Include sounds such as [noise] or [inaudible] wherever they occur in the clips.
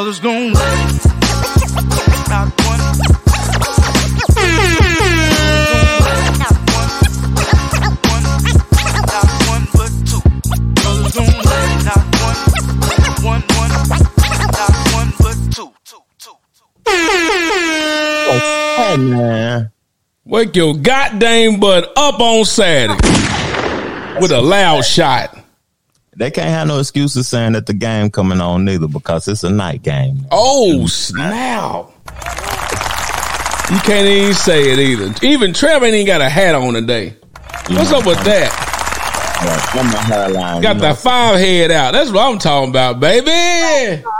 brothers gon' love. Not one. Not one, but two. Brothers gon' love. Not one. One, oh, one. Not one, but two. Two, two, two. Hey man, Wake your goddamn butt up on Saturday with a loud shot. They can't have no excuses saying that the game coming on neither because it's a night game. Oh snap! You can't even say it either. Even Trevor ain't even got a hat on today. What's up with that? Yeah, on my hairline, Got you the five head out. That's what I'm talking about, baby. [laughs]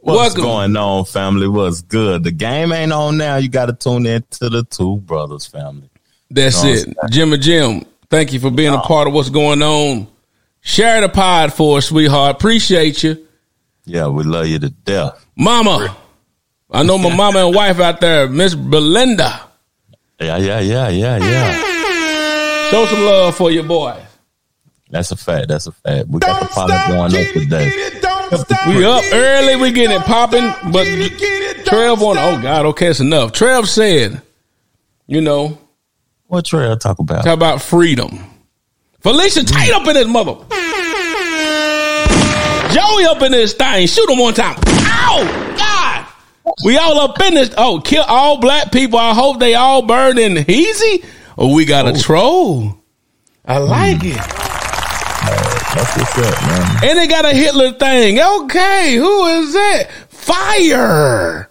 What's Welcome. going on, family? What's good? The game ain't on now. You got to tune in to the Two Brothers family. That's it. Jim and Jim, thank you for being a part of what's going on. Share the pod for us, sweetheart. Appreciate you. Yeah, we love you to death. Mama. I know my mama and wife out there, Miss Belinda. Yeah, yeah, yeah, yeah, yeah. Show some love for your boy. That's a fact. That's a fact. We got the pilot going up today. We up early, we getting it popping, but Trev on oh God, okay, it's enough. Trev said, you know, What Trail talk about? talk about freedom. Felicia Tate up in this mother. Joey up in this thing. Shoot him one time. Ow! God! We all up in this. Oh, kill all black people. I hope they all burn in easy. Oh, we got a oh. troll. I mm. like it. That's what's up, man. And they got a Hitler thing. Okay, who is that? Fire.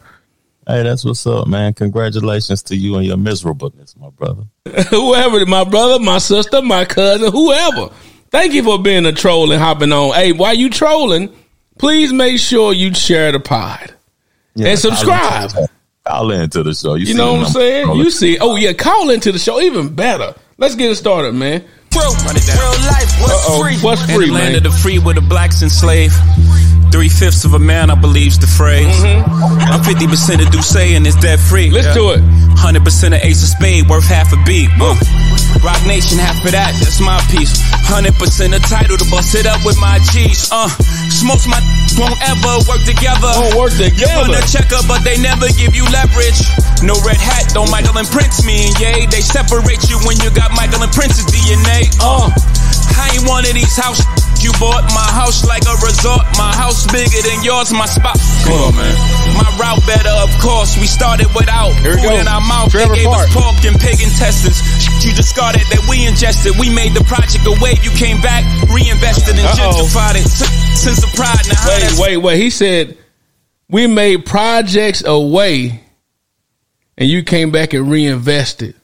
Hey, that's what's up, man. Congratulations to you and your miserableness, my brother. [laughs] whoever, my brother, my sister, my cousin, whoever. Thank you for being a troll and hopping on. Hey, while you trolling, please make sure you share the pod. Yeah, And subscribe. Call, in- call into the show. You see know what I'm saying? Call You see, oh yeah, call into the show even better. Let's get it started, man. Real, real life, what's Uh-oh, free? what's In free, the land man? of the free where the blacks enslaved. Three fifths of a man, I believe's the phrase. I'm 50% of D'USSÉ and it's debt free. Mm-hmm. Listen to it. 100% of Ace of Spade, worth half a beat. Uh. Roc Nation, half of that, that's my piece. 100% of Tidal to bust it up with my G's. Uh, smokes my won't ever work together. Won't work You together. on the checker, but they never give you leverage. No red hat, don't Michael and Prince me, and yay. They separate you when you got Michael and Prince's DNA. Uh, I ain't one of these house. You bought my house like a resort. My house bigger than yours, my spot. Come on, man. My route better, of course. We started without Here we food go. in our mouth. Trevor they gave Park. us pork and pig intestines. You discarded that we ingested. We made the project a wave. You came back, reinvested and Uh-oh. gentrified it. Took sense of pride. Now how Wait, wait, wait. He said we made projects away, and you came back and reinvested.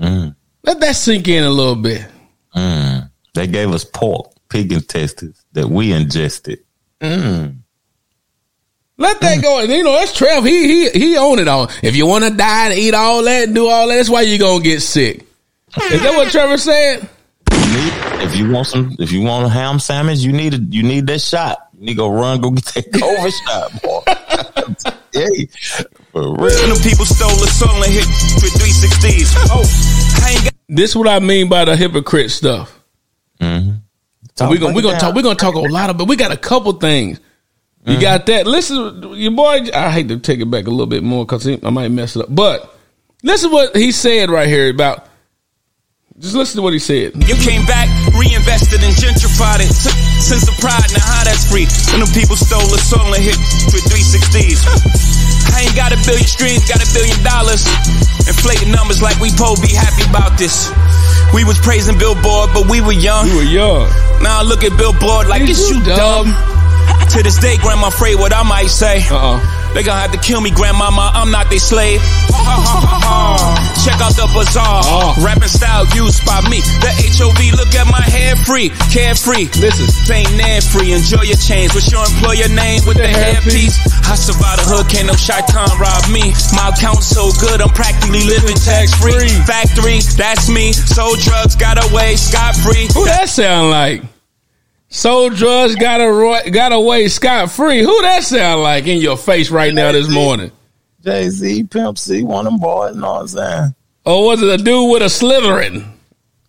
Mm. Let that sink in a little bit. Mm. They gave us pork, pig intestines that we ingested. Mm. Let that go. And, You know, that's Trev. He he he own it all. If you want to die and eat all that and do all that, that's why you gonna get sick. Is that what Trevor said? You need, if you want some, if you want a ham sandwich, you need a, you need that shot. You need to go run, go get that [laughs] COVID shot, boy. [laughs] hey, for real. Them people stole a song and hit with 360s. Oh, I ain't got This what I mean by the hypocrite stuff. Talk we gonna we break gonna talk down. we gonna talk a lot of, but we got a couple things. You mm-hmm. got that. Listen, your boy. I hate to take it back a little bit more because I might mess it up. But listen what he said right here about. Just listen to what he said. You came back, reinvested and gentrified it. Took sense of pride, now how that's free. When the people stole a song and hit with 360s. I ain't got a billion streams, got a billion dollars. Inflating numbers like we po be happy about this. We was praising Billboard, but we were young. You were young. Now I look at Billboard like Is it's you dumb? dumb. To this day, grandma afraid what I might say. Uh. They gonna have to kill me, grandmama. I'm not their slave. Check out the bazaar. Oh. Rapping style used by me. The HOV, look at my hair free. Carefree. Listen. Fame nan free. Enjoy your change. What's your employer name with the, hairpiece? I survived the hood. Can't no time rob me. My account so good. I'm practically living tax free. Tax-free. Factory. That's me. Sold drugs. Got away. Scot free. Who that sound like? Sold drugs, got a got away scot free. Who that sound like in your face right now this morning? Jay Z, Pimp C, one of them boys. You Know what I'm saying? Or was it a dude with a slithering?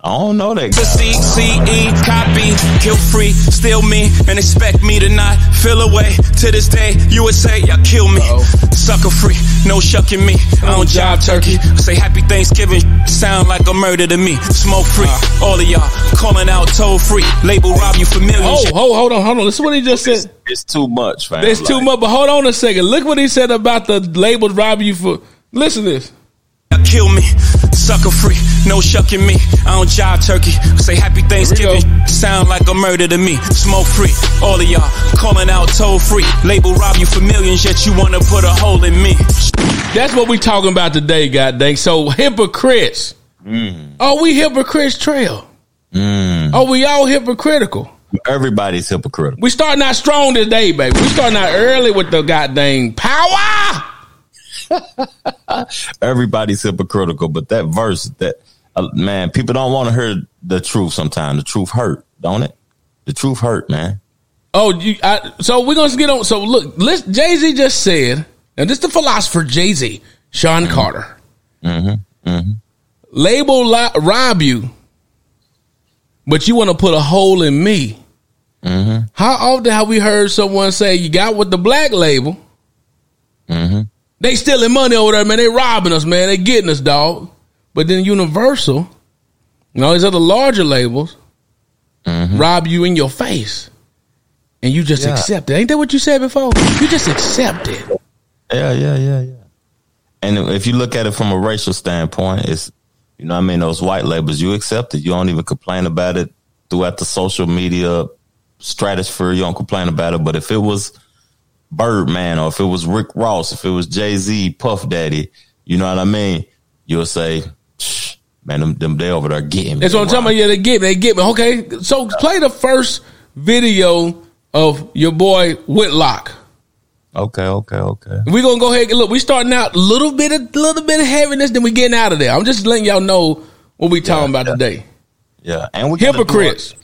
I don't know that To guy. C C E copy, kill free, steal me, and expect me to not feel away. To this day, you would say, y'all kill me. Sucker free, no shucking me. I don't job turkey. Say happy Thanksgiving, sound like a murder to me. Smoke free, uh-huh. all of y'all calling out toll free. Label rob you for millions. Oh, hold, hold on, hold on. Listen what he just said. It's too much, fam. It's too much, but hold on a second. Look what he said about the label rob you for. Listen to this. Y'all kill me. Sucker free, no shucking me. I don't job turkey. Say happy Thanksgiving, sound like a murder to me. Smoke free, all of y'all calling out toll free. Label rob you for millions, yet you wanna put a hole in me. That's what we talking about today, God dang. So hypocrites. Mm. Are we hypocrites trail? Mm. Are we all hypocritical? Everybody's hypocritical. We starting out strong today, baby. We starting out early with the goddamn power. [laughs] Everybody's hypocritical, but that verse, that uh, man, people don't want to hear the truth. Sometimes the truth hurt, don't it? The truth hurt, man. Oh, you, I, so we're gonna get on. So look, Jay Z just said, and this is the philosopher Jay Z, Sean mm-hmm. Carter. Mm-hmm, mm-hmm. Label li- rob you, but you want to put a hole in me. How often have we heard someone say, "You got with the black label"? They stealing money over there, man. They robbing us, man. They getting us, dog. But then Universal and all these other larger labels mm-hmm. rob you in your face, and you just Yeah. accept it. Ain't that what you said before? You just accept it. Yeah, yeah, yeah, yeah. And if you look at it from a racial standpoint, it's you know, what I mean, those white labels, you accept it. You don't even complain about it throughout the social media stratosphere. You don't complain about it. But if it was Birdman or if it was Rick Ross, if it was Jay Z, Puff Daddy, you know what I mean? You'll say, man, them, them they over there getting me. That's what I'm talking about. Yeah, they get me. They get me. Okay, so play the first video of your boy Whitlock. Okay, okay, okay. We're gonna go ahead and look. We starting out a little bit of little bit of heaviness, then we getting out of there. I'm just letting y'all know what we talking about yeah. today. Yeah, and we gotta Hypocrites. our-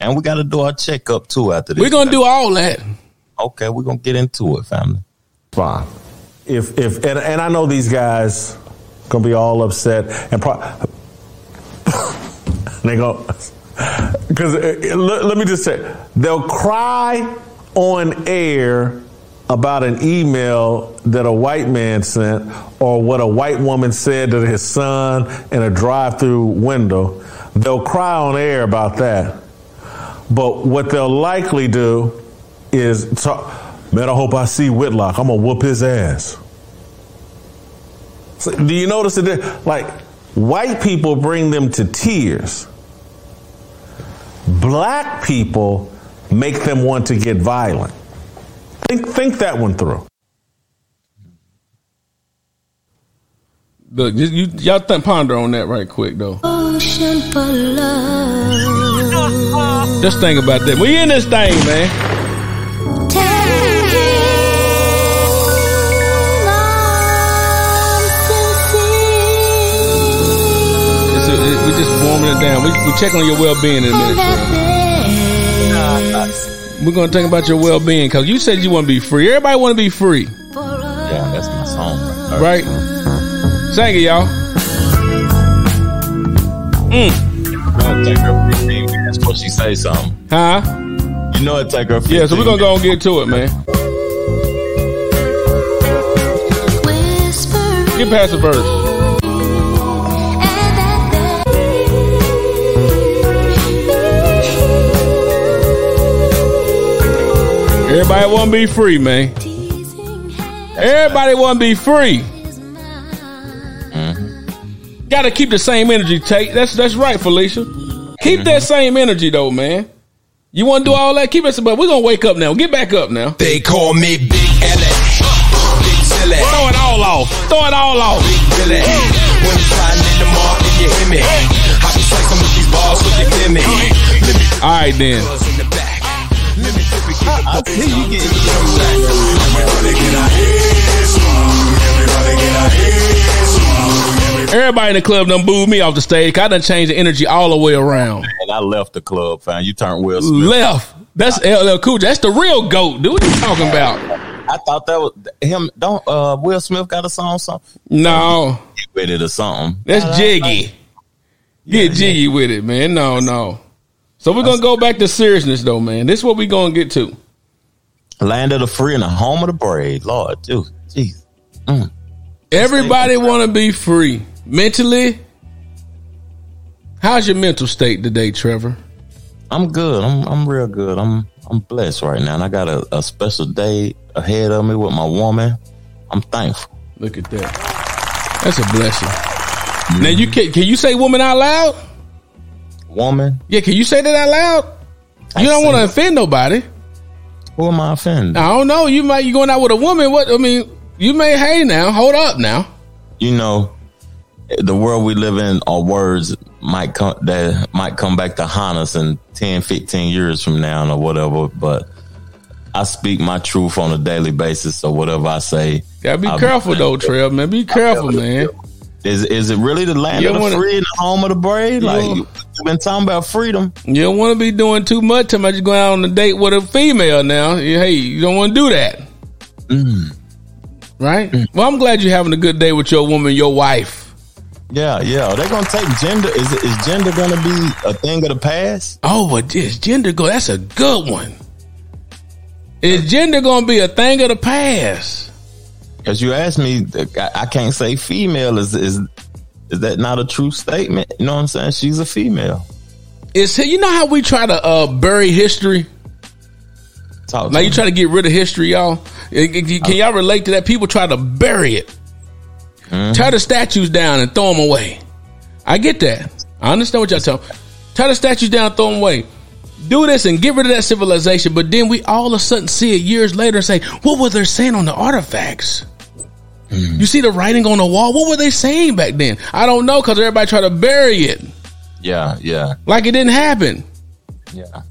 and we got to do our checkup too after this. We're gonna do all that. Okay, we're gonna get into it, family. fine. If if and, and I know these guys gonna be all upset and pro- [laughs] they go [laughs] because uh, let, let me just say they'll cry on air about an email that a white man sent or what a white woman said to his son in a drive-through window. They'll cry on air about that. But what they'll likely do is talk, man, I hope I see Whitlock. I'm gonna whoop his ass. So, do you notice that? Like, white people bring them to tears. Black people make them want to get violent. Think, think that one through. Look, you, you, y'all think, ponder on that right quick though. Ocean for love. Just think about that. We in this thing, man. It's a, it- we just warming it down. We we check on your well being in a minute. We're gonna think about your well being because you said you want to be free. Everybody want to be free, Yeah, that's my song. right? Sing it, y'all. Mm. You know it take her 15 minutes before she say something. Huh? You know it take her 15 Yeah. So we're gonna go and get to it, man. Get past the verse. Everybody want to be free, man. Everybody want to be free. Mm-hmm. Got to keep the same energy, Tate. That's that's right, Felicia. Keep that mm-hmm. same energy, though, man. You want to do all that? Keep it, but we're gonna wake up now. Get back up now. They call me Big L. Throw it all off. Throw it all off. Billy. When it's riding in the market, you hear me. I be slicing with these balls so you feel me All right, then. I see you getting Everybody get our heads swung. Everybody get our heads swung. Everybody in the club done booed me off the stage. I done changed the energy all the way around. and I left the club, fam. You turned Will Smith. Left. That's LL Cool. J. That's the real goat, dude. What you talking about? I thought that was him. Don't uh, Will Smith got a song, something No, Get with it or something. that's Jiggy. Get jiggy with it, man. No, no. So we're gonna go back to seriousness, though, man. This is what we gonna get to. Land of the free and the home of the brave. Lord, dude, jeez. Mm. Everybody want to be free mentally. How's your mental state today, Trevor? I'm good. I'm I'm real good. I'm I'm blessed right now, and I got a, a special day ahead of me with my woman. I'm thankful. Look at that. That's a blessing. Now you can can you say woman out loud? Woman, Yeah, can you say that out loud? You don't want to offend nobody. who am I offending? I don't know. You might you going out with a woman. What I mean, you may. Hey, now hold up. Now you know, the world we live in are words might come that might come back to haunt us in 10, 15 years from now or whatever. But I speak my truth on a daily basis, so whatever I say, gotta be I'll careful though, Trev. Man, be careful, man. Is is it really the land of the wanna- free and the home of the brave? Like you, you've been talking about freedom. You don't want to be doing too much. Too much going out on a date with a female. Now, hey, you don't want to do that, mm. right? Mm. Well, I'm glad you're having a good day with your woman, your wife. Yeah, yeah. Are they gonna take gender? Is is gender gonna be a thing of the past? Oh, but this gender go. That's a good one. Is gender gonna be a thing of the past? Because you asked me, I, I can't say female. Is is is that not a true statement? You know what I'm saying? She's a female. It's you know how we try to uh, bury history. Talk Like you me. try to get rid of history, y'all. Can y'all relate to that? People try to bury it, tear the statues down and throw them away. I get that. I understand what y'all tell. Tear the statues down, throw them away. Do this and get rid of that civilization. But then we all of a sudden see it years later and say, "What were they saying on the artifacts?" You see the writing on the wall. What were they saying back then? I don't know because everybody tried to bury it Yeah, yeah, like it didn't happen. yeah.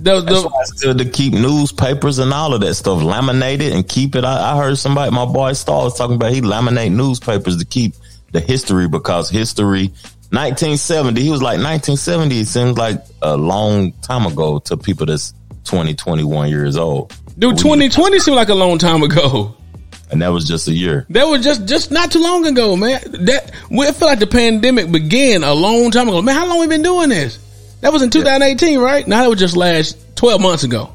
The, That's why it's good to keep newspapers and all of that stuff laminated and keep it. I, I heard somebody, my boy Star was talking about he laminate newspapers to keep the history because history. 1970, he was like 1970. It seems like a long time ago to people that's 20, 21 years old. dude, 2020 seemed like a long time ago. And that was just a year. That was just just not too long ago, man. That well, it feel like the pandemic began a long time ago. Man, how long we been doing this? That was in 2018, right? Now that was just last 12 months ago.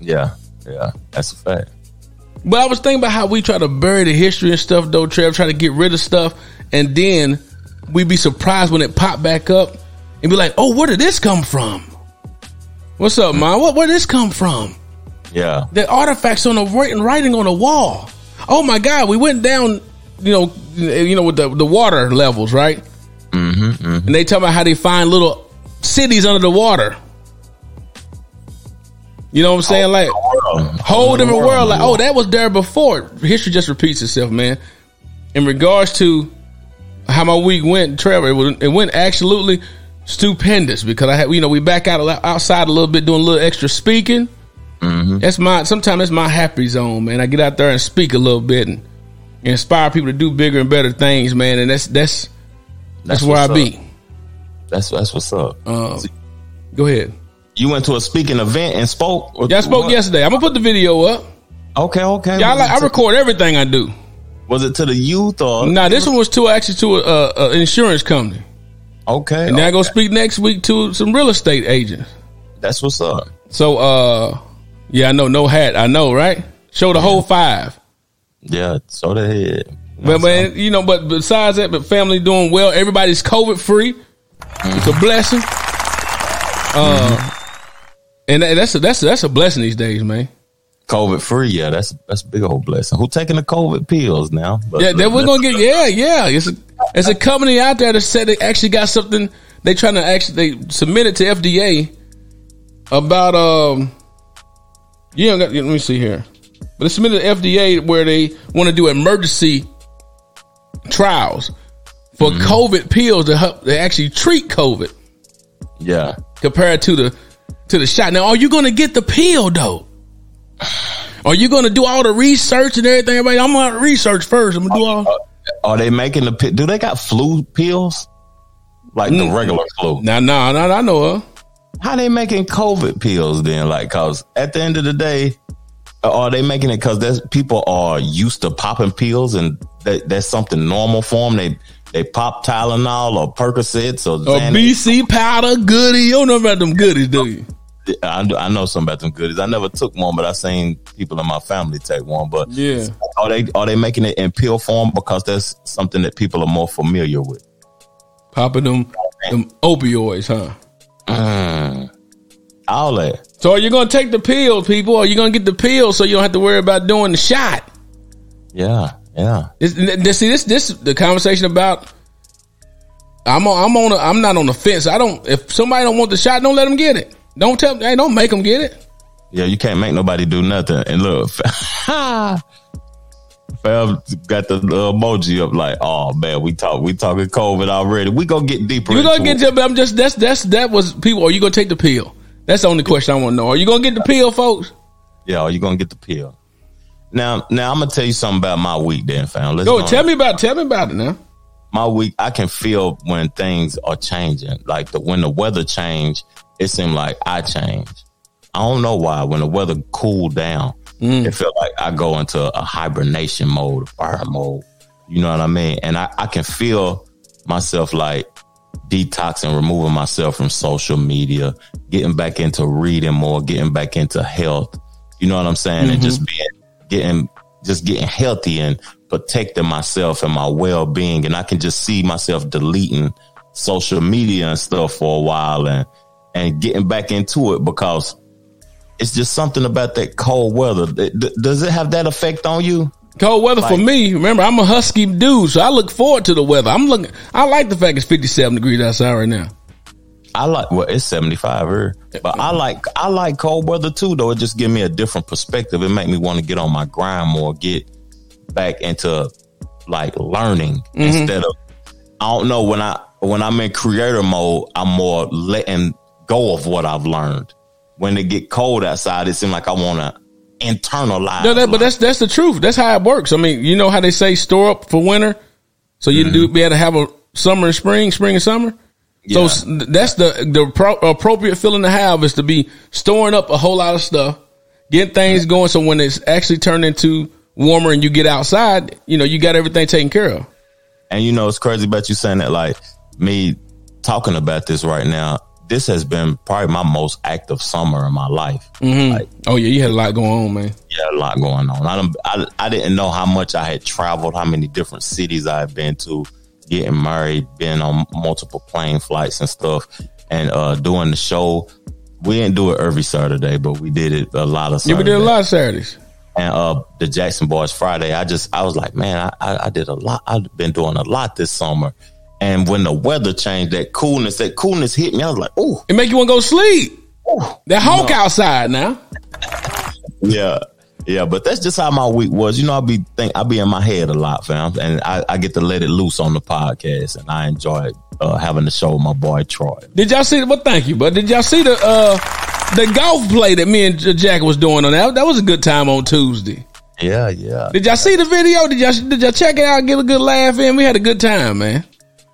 Yeah, yeah, that's a fact. But I was thinking about how we try to bury the history and stuff, though, Trev, try to get rid of stuff, and then we'd be surprised when it popped back up and be like, oh, where did this come from? What's up, man? What where did this come from? Yeah, the artifacts on the writing on the wall. Oh my God, we went down, you know, you know, with the the water levels, right? Mm-hmm, And they talk about how they find little cities under the water. You know what I'm saying? Like whole different world. Like, oh, that was there before. History just repeats itself, man. In regards to how my week went, Trevor, it, was, it went absolutely stupendous because I had, you know, we back out outside a little bit, doing a little extra speaking. That's my sometimes that's my happy zone, man. I get out there and speak a little bit and inspire people to do bigger and better things, man. And that's that's that's, where I what's be. That's that's what's up. Um, go ahead. you went to a speaking event and spoke. Or- Yeah, I spoke what? yesterday. I'm gonna put the video up. Okay, okay. Yeah, I, like, I to, record everything I do. was it to the youth or Now this one was to actually to a, a, insurance company, Okay, and then I go okay. speak next week to some real estate agents. That's what's up. So, uh, yeah, I know, no hat. I know, right? Show the whole five. Yeah, so the head. But man, you know, but besides that, but family doing well. Everybody's COVID free. It's a blessing. Uh, and that's a, that's a, that's a blessing these days, man. COVID free, yeah, that's that's a big old blessing. Who taking the COVID pills now? But- Yeah, then we're gonna get yeah, yeah. It's a it's a company out there that said they actually got something. They trying to actually they submitted to FDA about um. Yeah, let me see here. But they submitted to FDA where they want to do emergency trials for COVID pills to help they actually treat COVID yeah, compared to the to the shot. Now, are you going to get the pill though? Are you going to do all the research and everything? Everybody, I'm going to research first. I'm going to do all. are they making the? Do they got flu pills? Like Mm. the regular flu? Now, nah, nah, I know her. How they making COVID pills then? Like, cause at the end of the day, are they making it because that's people are used to popping pills and that, that's something normal for them? They they pop Tylenol or Percocets or Or Xanax. BC powder goodie. You don't know about them goodies, do you? I, do- I know something about them goodies. I never took one, but I seen people in my family take one. But Yeah. are they are they making it in pill form because that's something that people are more familiar with? Popping them, them opioids, huh? Mm. All that. So are you gonna take the pills, people? Are you gonna get the pills so you don't have to worry about doing the shot? Yeah, yeah. This, this, see, this, this, the conversation about. I'm on. I'm on. A, I'm not on the fence. I don't. If somebody don't want the shot, don't let them get it. Don't tell. Hey, don't make them get it. Yeah, you can't make nobody do nothing. And look, [laughs] Fab got the, emoji up like, oh man, we talk we talking COVID already. We gonna get deeper. You gonna get but I'm just that's that's that was people. Are you gonna take the pill? That's the only question I want to know. Are you gonna get the pill, folks? Yeah, are you gonna get the pill? Now, now I'm gonna tell you something about my week, then, fam. Let's Go go tell me about tell me about it now. my week, I can feel when things are changing. Like the when the weather change, it seemed like I change. I don't know why. When the weather cooled down, Mm. it felt like I go into a hibernation mode, a fire mode. You know what I mean? And I, I can feel myself like detoxing, removing myself from social media, getting back into reading more, getting back into health. You know what I'm saying? And just mm-hmm. being getting just getting healthy and protecting myself and my well being. And I can just see myself deleting social media and stuff for a while and and getting back into it because it's just something about that cold weather. Does it have that effect on you? Cold weather for me. Remember, I'm a husky dude, so I look forward to the weather. I'm looking. I like the fact it's 57 degrees outside right now. I like well, it's seventy five here, but I like I like cold weather too. Though it just give me a different perspective. It make me want to get on my grind more, get back into like learning mm-hmm. instead of I don't know when I when I'm in creator mode, I'm more letting go of what I've learned. When it get cold outside, it seems like I want to internalize. No, that, but that's that's the truth. That's how it works. I mean, you know how they say store up for winter, so you do mm-hmm. be able to have a summer and spring, spring and summer. So Yeah. s- that's the the pro, appropriate feeling to have is to be storing up a whole lot of stuff, get things going. So when it's actually turned into warmer and you get outside, you know you got everything taken care of. And you know, it's crazy about you saying that. Like me talking about this right now, this has been probably my most active summer in my life. Like, Oh yeah, you had a lot going on, man. yeah, a lot going on. I, don't, I I didn't know how much I had traveled, how many different cities I had been to, getting married, been on multiple plane flights and stuff, and uh doing the show. We didn't do it every Saturday, but we did it a lot of. Yeah, we Saturdays. did a lot of Saturdays. and uh the Jackson Boys Friday, I just I was like, man, I, I, I did a lot. I've been doing a lot this summer. And when the weather changed, that coolness, that coolness hit me. I was like, oh, It make you want to go sleep. That hawk outside now. yeah, yeah. But that's just how my week was. You know, I be think I be in my head a lot, fam, and I, I get to let it loose on the podcast, and I enjoy uh, having the show with my boy Troy. Did y'all see? Well, thank you. But did y'all see the uh the golf play that me and Jack was doing on that? That was a good time on Tuesday. Yeah, yeah, Did y'all see the video? Did y'all did y'all check it out? Get a good laugh in. We had a good time, man.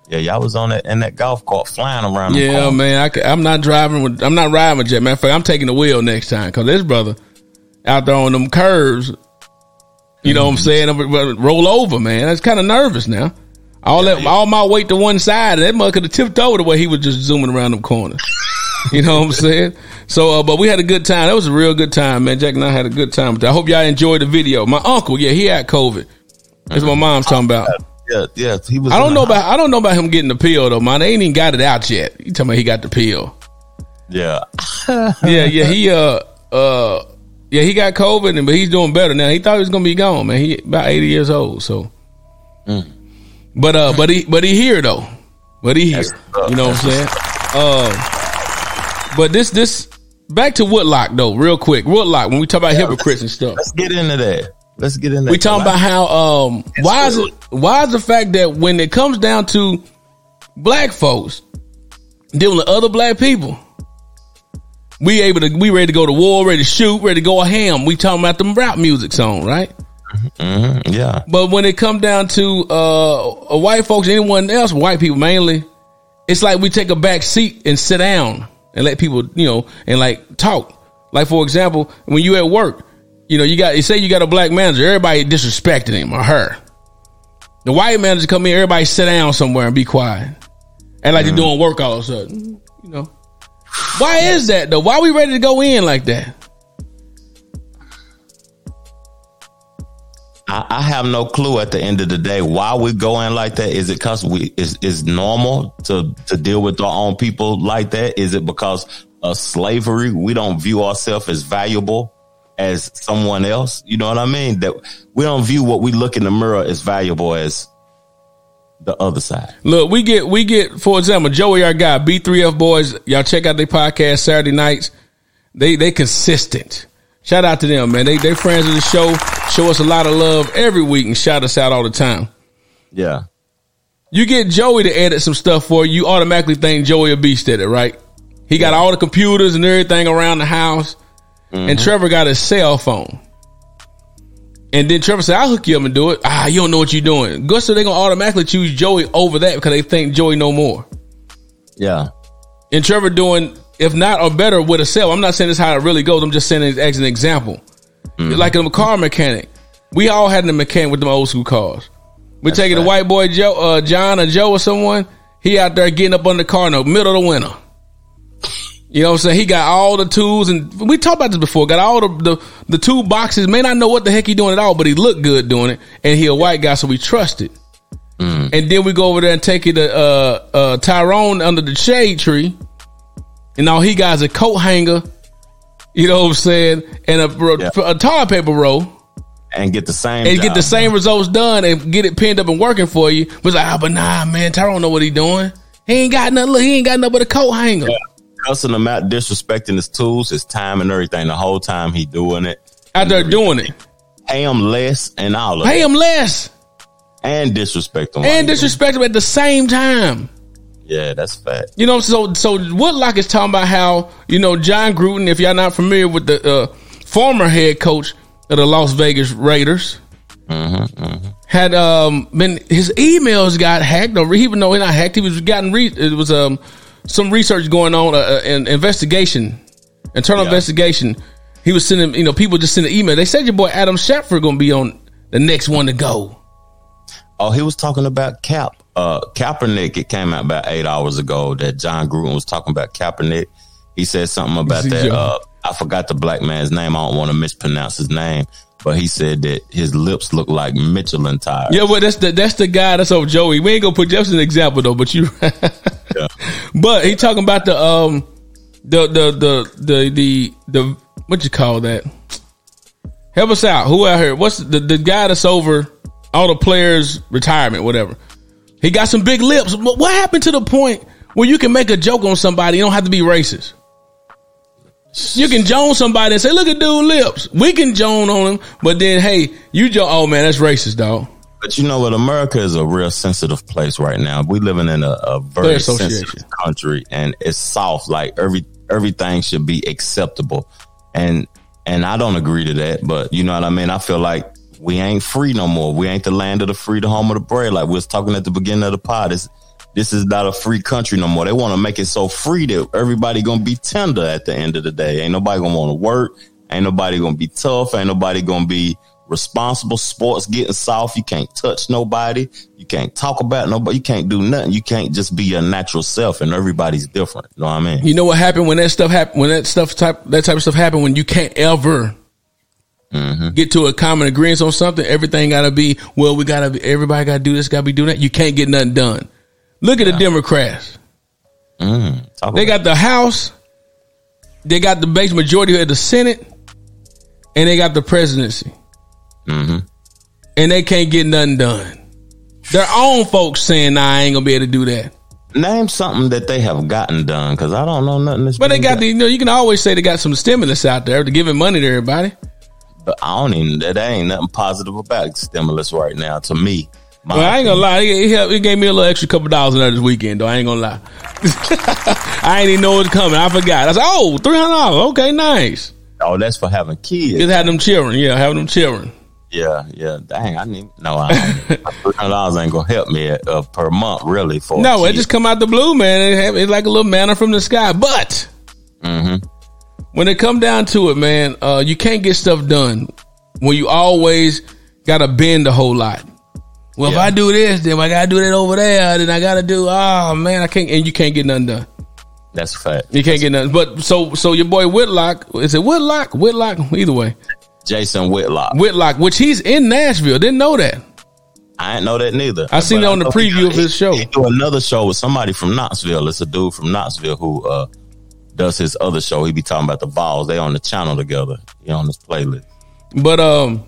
Yeah. Y'all was on that in that golf cart flying around. Yeah, man. I, am not driving with. I'm not riding with of fact, I'm taking the wheel next time because this brother out there on them curves. You know what I'm saying? I'm Roll over, man. That's kind of nervous now. All that, all my weight to one side, that mother could have tipped over the way he was just zooming around them corners. [laughs] You know what I'm saying? So, uh, but we had a good time. That was a real good time, man. Jack and I had a good time. I hope y'all enjoyed the video. My uncle, yeah, he had COVID. That's what my mom's talking about. Yeah, yeah. He was. I don't know about I don't know about him getting the pill though, man. They ain't even got it out yet. You talking about he got the pill? Yeah, [laughs] Yeah, yeah. He uh uh yeah he got COVID, and but he's doing better now. He thought he was gonna be gone, man. He about eighty years old, so. But uh, but he but he here though, but he here. You know what I'm saying? Uh, but this this back to Woodlock though, real quick. Woodlock when we talk about hypocrites and stuff. let's get into that. Let's get into. We talking about how um why is it why is the fact that when it comes down to black folks dealing with other black people, we able to we ready to go to war, ready to shoot, ready to go a ham. We talking about them rap music song, right? Mm-hmm. Yeah, But when it come down to uh white folks, anyone else, white people mainly, it's like we take a back seat and sit down and let people, you know, and like talk. Like for example, when you at work, you know, you got you say you got a black manager, everybody disrespecting him or her. The white manager come in, everybody sit down somewhere and be quiet. And like they're doing work all of a sudden. You know. Why is that though? Why are we ready to go in like that? I, I have no clue at the end of the day why we going like that. Is it because we is is normal to to deal with our own people like that? Is it because of slavery? We don't view ourselves as valuable as someone else. You know what I mean? That we don't view what we look in the mirror as valuable as the other side. Look, we get we get for example, Joey, our guy, B3F boys. Y'all check out their podcast Saturday nights. They they consistent. Shout out to them, man. They they friends of the show. Show us a lot of love every week and shout us out all the time. Yeah. You get Joey to edit some stuff for you, you automatically think Joey a beast at it, right? He got all the computers and everything around the house. And Trevor got his cell phone. And then Trevor said, I'll hook you up and do it. Ah, you don't know what you're doing. Good, so they're gonna automatically choose Joey over that because they think Joey know more. Yeah. And Trevor doing, if not or better with a cell. I'm not saying this how it really goes. I'm just saying it as an example. Like a car mechanic. We all had a mechanic with them old school cars. We taking the right. white boy Joe, uh, John or Joe or someone. He out there getting up on the car in the middle of the winter. You know what I'm saying? He got all the tools, and we talked about this before. Got all the the, the tool boxes. May not know what the heck he doing at all, but he looked good doing it, and he a white guy, so we trust it. And then we go over there and take it to uh, uh, Tyrone under the shade tree, and all he got is a coat hanger. You know what I'm saying? And a, Yeah. a toilet paper roll And get the same and get the job same results done and get it pinned up and working for you. But like, ah, but nah, man, Tyrone know what he doing. He ain't got nothing. Look, he ain't got nothing but a coat hanger. Cussing him out, disrespecting his tools, his time, and everything. The whole time he doing it, Out there doing it. pay him less and all of Pay him less and disrespect him. and disrespect him at the same time. Yeah, that's fact. You know, so so Woodlock is talking about how you know Jon Gruden. If y'all not familiar with the uh, former head coach of the Las Vegas Raiders, had um been his emails got hacked, or even though he not hacked, he was gotten re- it was um some research going on, uh, an investigation, internal Yeah. investigation. He was sending, you know, people just sending email. They said your boy Adam Schefter going to be on the next one to go. Oh, he was talking about Cap. Uh, Kaepernick. It came out about eight hours ago that Jon Gruden was talking about Kaepernick. He said something about [laughs] that. Uh, I forgot the black man's name. I don't want to mispronounce his name, but he said that his lips look like Michelin tires. Yeah, well, that's the that's the guy that's over Joey. We ain't gonna put Jefferson an example though, but you. [laughs] Yeah. But he talking about the um the the the the the the what you call that? Help us out. Who out here? What's the the guy that's over all the players' retirement, whatever? He got some big lips. What happened to the point where you can make a joke on somebody? You don't have to be racist. You can joan somebody and say, "Look at dude lips." We can joan on him, but then hey, you joan. Oh man, that's racist, dog. But you know what? America is a real sensitive place right now. We living in a, a very sensitive country, and it's soft. Like every everything should be acceptable, and and I don't agree to that. But you know what I mean. I feel like we ain't free no more. We ain't the land of the free, the home of the brave. Like we was talking at the beginning of the pod. This this is not a free country no more. They want to make it so free that everybody gonna be tender at the end of the day. Ain't nobody gonna want to work. Ain't nobody gonna be tough. Ain't nobody gonna be responsible. Sports getting soft. You can't touch nobody. You can't talk about nobody. You can't do nothing. You can't just be your natural self. And everybody's different. You know what I mean? You know what happened when that stuff happened? When that stuff type that type of stuff happened, when you can't ever mm-hmm. get to a common agreement on something, everything got to be well. We got to be everybody got to do this, got to be doing that. You can't get nothing done. Look at the Democrats. Mm, They got the House, they got the base majority of the Senate, and they got the presidency, Mm-hmm. and they can't get nothing done. Their own folks saying, "Nah, I ain't gonna be able to do that." Name something that they have gotten done because I don't know nothing. That's But they got done. the, you know, you can always say they got some stimulus out there to giving money to everybody. But I don't even. That ain't nothing positive about stimulus right now to me. Well, I ain't gonna lie. He, he, he gave me a little extra couple dollars in there this weekend, though. I ain't gonna lie. [laughs] I ain't even know it was coming. I forgot. I said, oh, $300. Okay, nice. Oh, that's for having kids. Just had them children. Yeah, having them children. Yeah, yeah. Dang, I need. No, I three hundred dollars ain't gonna help me uh, per month, really. For No, it just come out the blue, man. It it's like a little manna from the sky. But Mhm. when it come down to it, man, uh, you can't get stuff done when you always got to bend a whole lot. Well, if I do this, then I gotta do that over there. Then I gotta do. Oh man, I can't. And you can't get nothing done. That's a fact. You can't get nothing. But so so your boy Whitlock is it Whitlock? Whitlock. Either way, Jason Whitlock. Whitlock, which he's in Nashville. Didn't know that. I didn't know that neither. I seen But it on the know he preview of his show. He do another show with somebody from Knoxville. It's a dude from Knoxville who uh, does his other show. He be talking about the balls. They on the channel together. He on this playlist. But um,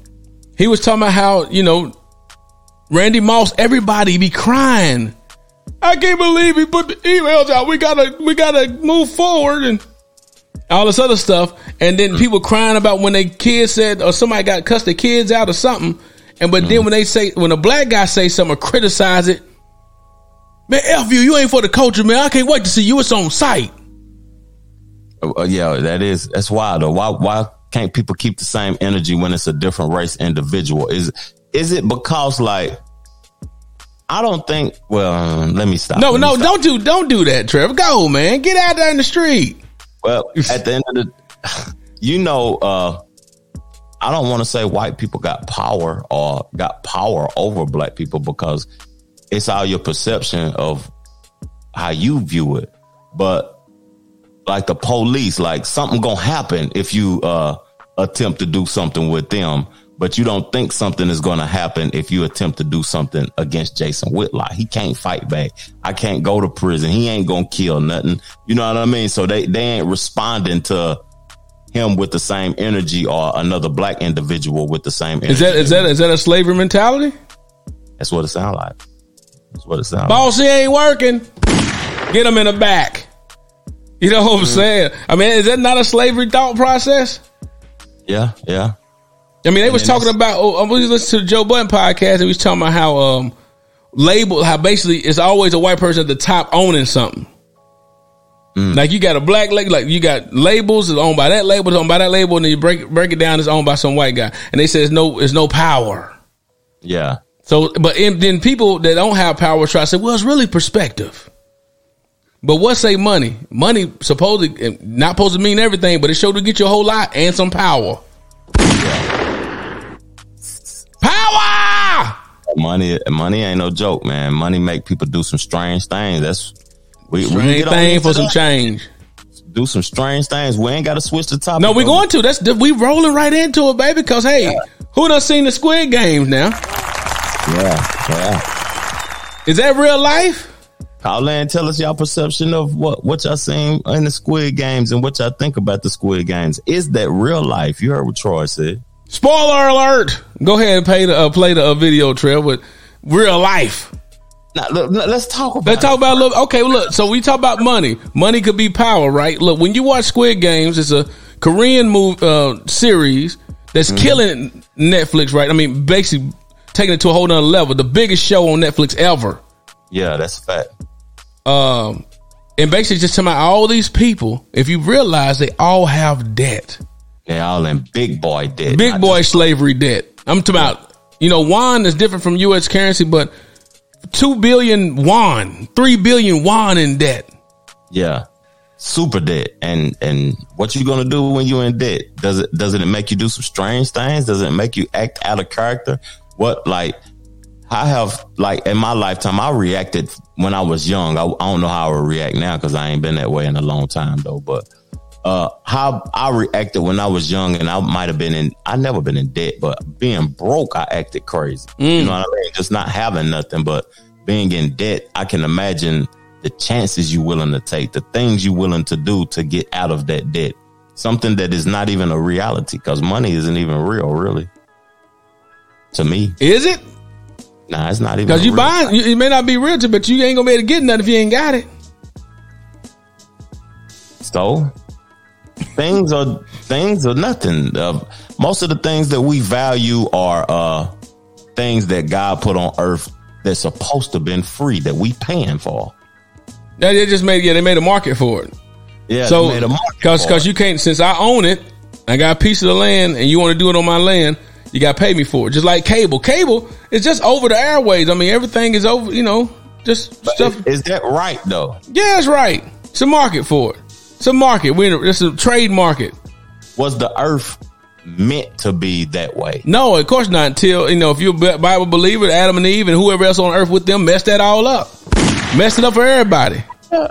he was talking about how you know Randy Moss. Everybody be crying. I can't believe he put the emails out. We gotta we gotta move forward and all this other stuff. And then people crying about when their kids said or somebody got cussed their kids out or something. And but then when they say when a black guy say something or criticize it, man, F you, you ain't for the culture, man. I can't wait to see you. It's on site. Uh, uh, yeah, that is that's wild though. Why why can't people keep the same energy when it's a different race individual? Is is it because like I don't think. Well, let me stop. No, me no, stop. don't do don't do that, Trevor. Go, man. Get out there in the street. Well, at the end of the, [sighs] you know, uh, I don't want to say white people got power or got power over black people because it's all your perception of how you view it. But like the police, like something gonna happen if you uh, attempt to do something with them. But you don't think something is going to happen if you attempt to do something against Jason Whitlock. He can't fight back. I can't go to prison. He ain't going to kill nothing. You know what I mean? So they, they ain't responding to him with the same energy or another black individual with the same energy. Is that is that is that a slavery mentality? That's what it sounds like. That's what it sounds like. Boss, he ain't working. Get him in the back. You know what I'm mm. saying? I mean, is that not a slavery thought process? Yeah, yeah. I mean, they was talking about. Oh, I was listening to the Joe Budden podcast, and he was talking about how um label how basically it's always a white person at the top owning something. Like you got a black label, like you got labels that's owned by that label, it's owned by that label, and then you break break it down, it's owned by some white guy, and they say it's no, it's no power. Yeah. So, but in, then people that don't have power try to say, well, it's really perspective. But what say money? Money supposedly not supposed to mean everything, but it sure to get you a whole lot and some power. Power. Money, money ain't no joke, man. Money make people do some strange things. That's we, we can Strange get thing for some change. Do some strange things. We ain't got to switch the topic. No, we though. going to. That's we rolling right into it, baby. Because hey, who done seen the Squid Games now? Yeah, yeah. Is that real life? Call in, tell us y'all perception of what what y'all seen in the Squid Games and what y'all think about the Squid Games. Is that real life? You heard what Troy said. Spoiler alert! Go ahead and play the uh, play the uh, video trail with real life. Now, look, look, let's talk about. Let's talk about little. Okay, look. So we talk about money. Money could be power, right? Look, when you watch Squid Games, it's a Korean move uh, series that's killing Netflix, right? I mean, basically taking it to a whole nother level. The biggest show on Netflix ever. Yeah, that's a fact. Um, and basically just talking about all these people. If you realize they all have debt, They all in big boy debt. big boy just- slavery debt. I'm talking about. You know, won is different from U.S. currency, but two billion won, three billion won in debt. Yeah, super debt. And and what you gonna do when you in debt? Does it doesn't it make you do some strange things? Does it make you act out of character? What like? I have like in my lifetime, I reacted when I was young. I, I don't know how I would react now because I ain't been that way in a long time though. But uh, how I reacted when I was young, and I might have been in. I never been in debt, but being broke, I acted crazy. You know what I mean? Just not having nothing, but being in debt. I can imagine the chances you're willing to take, the things you're willing to do to get out of that debt. Something that is not even a reality because money isn't even real, really. To me, Is it? nah, it's not even Because you real. buying, you- it may not be rich, but you ain't gonna be able to get nothing if you ain't got it. So things are things are nothing. Uh, most of the things that we value are uh, things that God put on earth that's supposed to been free that we paying for. Yeah, they just made yeah they made a market for it. Yeah, so they made a market because because you can't since I own it, I got a piece of the land, and you want to do it on my land, you got to pay me for it. Just like cable, cable is just over the airways. I mean everything is over. You know, just stuff. is that right though? Yeah, it's right. It's a market for it. It's a market. We're in a, it's a trade market. Was the earth meant to be that way. No, of course not. Until you know, if you're a Bible believer, Adam and Eve and whoever else on earth with them messed that all up, messed it up for everybody. [laughs]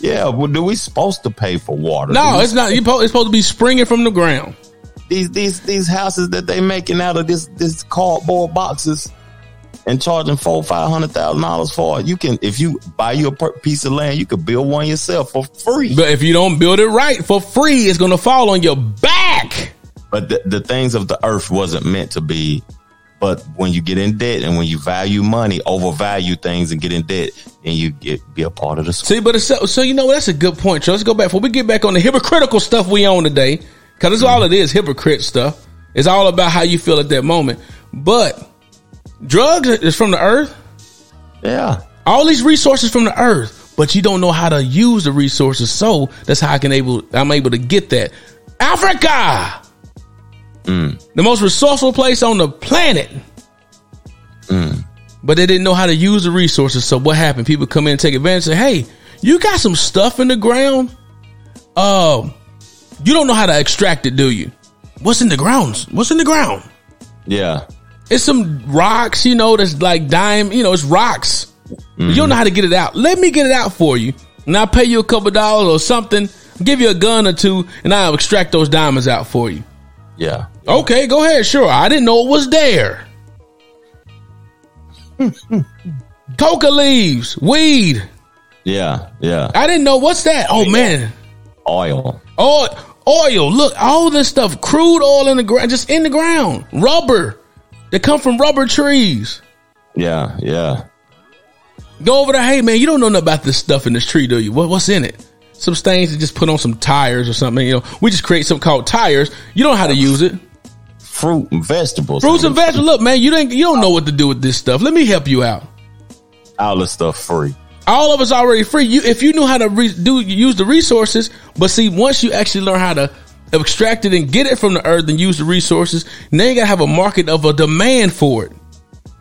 Yeah, well, do we supposed to pay for water? No, it's not. You po- it's supposed to be springing from the ground. these these these houses that they making out of this this cardboard boxes and charging four five hundred thousand dollars for it. You can if you buy you a piece of land, you could build one yourself for free. But if you don't build it right for free, it's going to fall on your back. But the, the things of the earth wasn't meant to be. But when you get in debt and when you value money, overvalue things and get in debt, and you get be a part of the See, but it's so, so you know that's a good point. So let's go back before we get back on the hypocritical stuff we own today, because that's all it is. Hypocrite stuff. It's all about how you feel at that moment. But drugs is from the earth. yeah. All these resources from the earth, but you don't know how to use the resources. So that's how I can able I'm able to get that. Africa, the most resourceful place on the planet. But they didn't know how to use the resources. So what happened? People come in and take advantage. Say, "Hey, you got some stuff in the ground. Uh, you don't know how to extract it, do you? What's in the grounds? What's in the ground? Yeah. It's some rocks, you know, that's like dime, you know, it's rocks. You don't know how to get it out. Let me get it out for you. And I'll pay you a couple dollars or something, give you a gun or two, and I'll extract those diamonds out for you. Yeah. Okay, go ahead. Sure. I didn't know it was there. Coca leaves, weed. Yeah. Yeah. I didn't know what's that. Oh man. Oil. Oil, oil. Look, all this stuff, crude oil in the ground, just in the ground. Rubber. They come from rubber trees. Yeah. Yeah. Go over there. Hey man, you don't know nothing about this stuff in this tree, do you? What, what's in it? Some stains to just put on some tires or something. You know, we just create something called tires. You don't know how to use it. Fruit and vegetables. Fruits and vegetables. Look, man, you didn't. You don't know what to do with this stuff. Let me help you out. All this stuff free. All of us already free. You, if you knew how to re- do use the resources, but see, once you actually learn how to extract it and get it from the earth and use the resources, now you gotta have a market of a demand for it.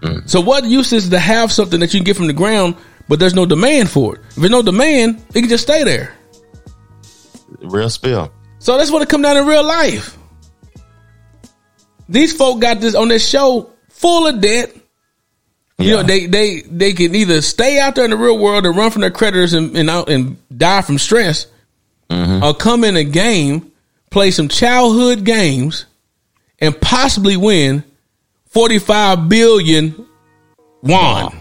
Mm. So what use is to have something that you can get from the ground, but there's no demand for it. If there's no demand, it can just stay there. Real spill. So that's what it come down in real life. These folk got this on this show full of debt. You know, they they they can either stay out there in the real world and run from their creditors and and, out, and die from stress, mm-hmm. or come in a game, play some childhood games, and possibly win forty five billion won.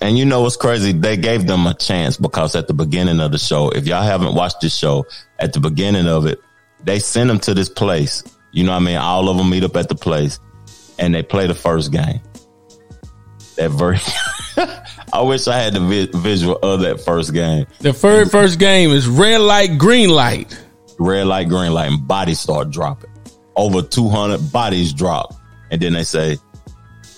And you know what's crazy? They gave them a chance because at the beginning of the show, if y'all haven't watched this show, at the beginning of it, they send them to this place. You know what I mean? All of them meet up at the place and they play the first game. That very, [laughs] I wish I had the vi- visual of that first game. The very first game is red light, green light. Red light, green light, and bodies start dropping. Over 200 bodies drop. And then they say,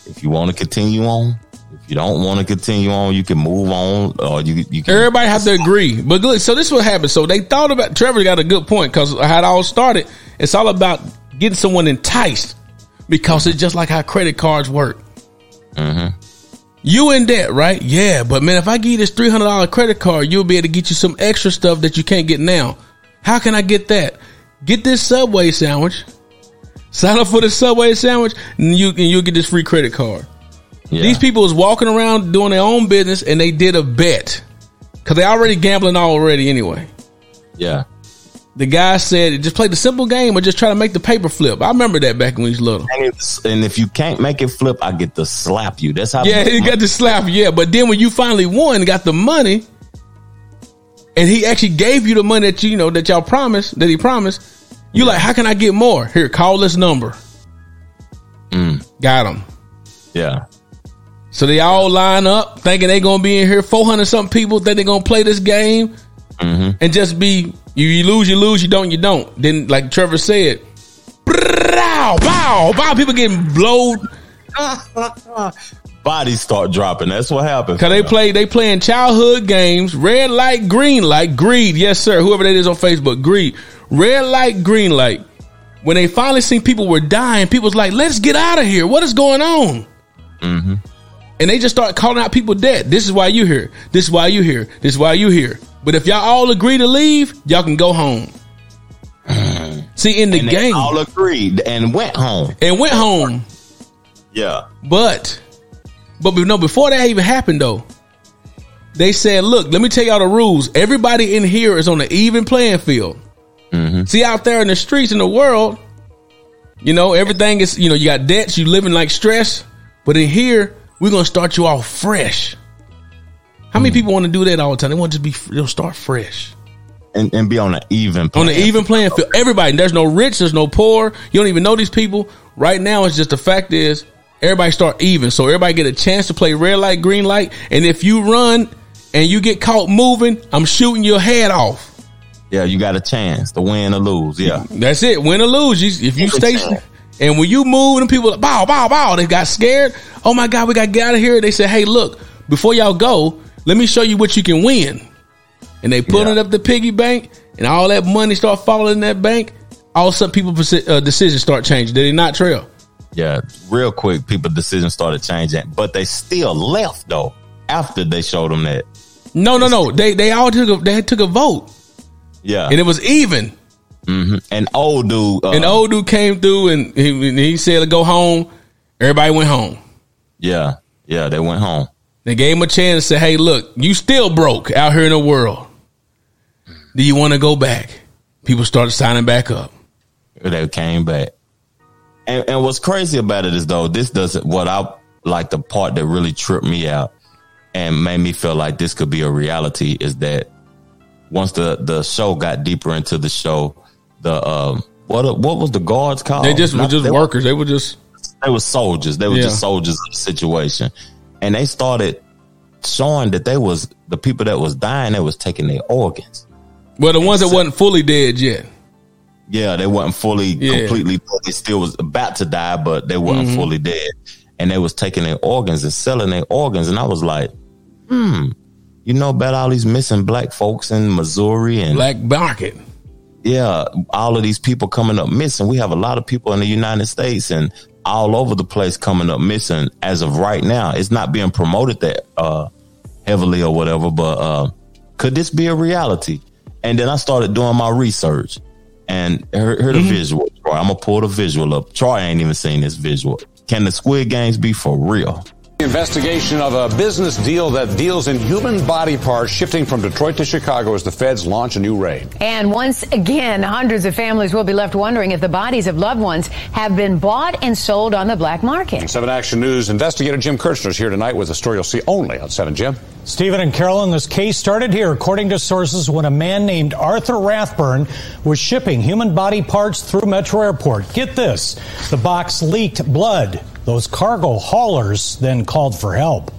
if you want to continue on, if you don't want to continue on, you can move on or you, you can. Everybody have to agree. But look, so this is what happened. So they thought about Trevor got a good point because how it all started. It's all about getting someone enticed because it's just like how credit cards work. Mm-hmm. You in debt, right? Yeah, but man, if I give you this three hundred dollar credit card, you'll be able to get you some extra stuff that you can't get now. How can I get that? Get this Subway sandwich. Sign up for the Subway sandwich, and you and you'll get this free credit card. Yeah. These people is walking around doing their own business and they did a bet because they already gambling already anyway. Yeah. The guy said, just play the simple game or just try to make the paper flip. I remember that back when he was little. And, and if you can't make it flip, I get to slap you. That's how. Yeah, he got to slap, yeah. But then when you finally won, and got the money, and he actually gave you the money that you, you know that y'all promised, that he promised, you like, how can I get more? Here, call this number. Mm. Got him. Yeah. So they all line up thinking they gonna be in here. Four hundred something people think they gonna play this game mm-hmm. and just be you, you lose, you lose, you don't, you don't. Then like Trevor said, bow, bow, bow. People getting blowed [laughs] Bodies start dropping. That's what happens. because they play they playing childhood games. Red light, green light, greed. Yes, sir. Whoever that is on Facebook, greed. Red light, green light. When they finally seen people were dying, people's like, "Let's get out of here. What is going on?" Mm-hmm. And they just start calling out people dead. This is why you here. This is why you here. This is why you here. But if y'all all agree to leave, y'all can go home. [sighs] See, in the and game, all agreed and went home. and went home. Yeah. But, but no, before that even happened though, they said, "Look, let me tell y'all the rules. Everybody in here is on an even playing field. Mm-hmm. See, out there in the streets in the world, you know, everything is, you know, you got debts, you living like stress. But in here, we're gonna start you off fresh. How many mm. people want to do that all the time? They want to just be, they'll start fresh And, and be on an even on an even playing field. Everybody, there's no rich, there's no poor. You don't even know these people. Right now, it's just the fact is everybody start even, so everybody get a chance to play red light, green light. And if you run and you get caught moving, I'm shooting your head off. Yeah, you got a chance to win or lose. Yeah. That's it. Win or lose. You, if you stay, and when you move and people bow, bow, bow, they got scared. Oh my God, we got to get out of here. They said, hey, look, before y'all go, let me show you what you can win. And they put Yeah. it up the piggy bank, and all that money start falling in that bank. All of a sudden, people's uh, decisions start changing. Did they not, Trail? Yeah. Real quick, people decisions started changing, but they still left though after they showed them that. No, no, no. They they all took a, they took a vote, Yeah. and it was even. And old dude. Uh, And old dude came through, and he, and he said, "Go home." Everybody went home. Yeah. Yeah. They went home. They gave him a chance to say, hey, look, you still broke out here in the world. Do you want to go back? People started signing back up. They came back. And, and what's crazy about it is though, this doesn't what I like the part that really tripped me out and made me feel like this could be a reality is that once the the show got deeper into the show, the um what what was the guards called? They just were just they workers. They were just they were soldiers. They were Yeah. just soldiers of the situation. And they started showing that they was the people that was dying, they was taking their organs. well, the ones that wasn't fully dead yet. Yeah, they wasn't fully Yeah. Mm-hmm. completely they still was about to die, but they wasn't fully dead. And they was taking their organs and selling their organs. And I was like, hmm, you know about all these missing black folks in Missouri and Black market. yeah, all of these people coming up missing. We have a lot of people in the United States and all over the place coming up missing as of right now. It's not being promoted that uh, heavily or whatever, but uh, could this be a reality? And then I started doing my research and heard, heard a mm-hmm. visual. Troy, I'm gonna pull the visual up. Troy ain't even seen this visual. Can the Squid Games be for real? Investigation of a business deal that deals in human body parts shifting from Detroit to Chicago as the feds launch a new raid. And once again, hundreds of families will be left wondering if the bodies of loved ones have been bought and sold on the black market. 7 Action News investigator Jim Kiertzner is here tonight with a story you'll see only on 7 Jim. Stephen and Carolyn, this case started here, according to sources, when a man named Arthur Rathburn was shipping human body parts through Metro Airport. Get this the box leaked blood. Those cargo haulers then called for help.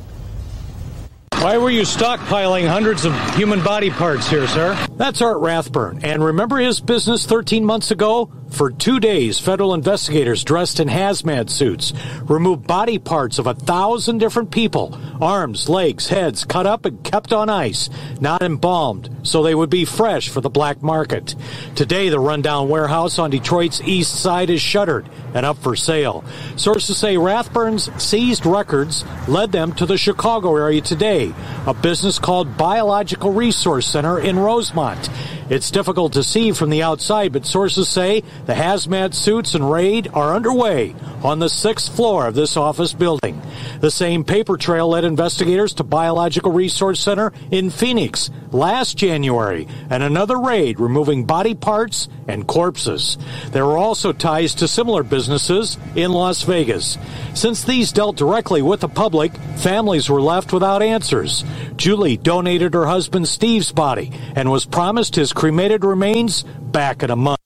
Why were you stockpiling hundreds of human body parts here, sir? That's Art Rathburn. And remember his business 13 months ago? For two days, federal investigators dressed in hazmat suits removed body parts of a thousand different people arms, legs, heads cut up and kept on ice, not embalmed, so they would be fresh for the black market. Today, the rundown warehouse on Detroit's east side is shuttered and up for sale. Sources say Rathburn's seized records led them to the Chicago area today, a business called Biological Resource Center in Rosemont. It's difficult to see from the outside, but sources say the hazmat suits and raid are underway on the sixth floor of this office building. The same paper trail led investigators to Biological Resource Center in Phoenix last January and another raid removing body parts and corpses. There were also ties to similar businesses in Las Vegas. Since these dealt directly with the public, families were left without answers. Julie donated her husband Steve's body and was promised his cremated remains back in a month.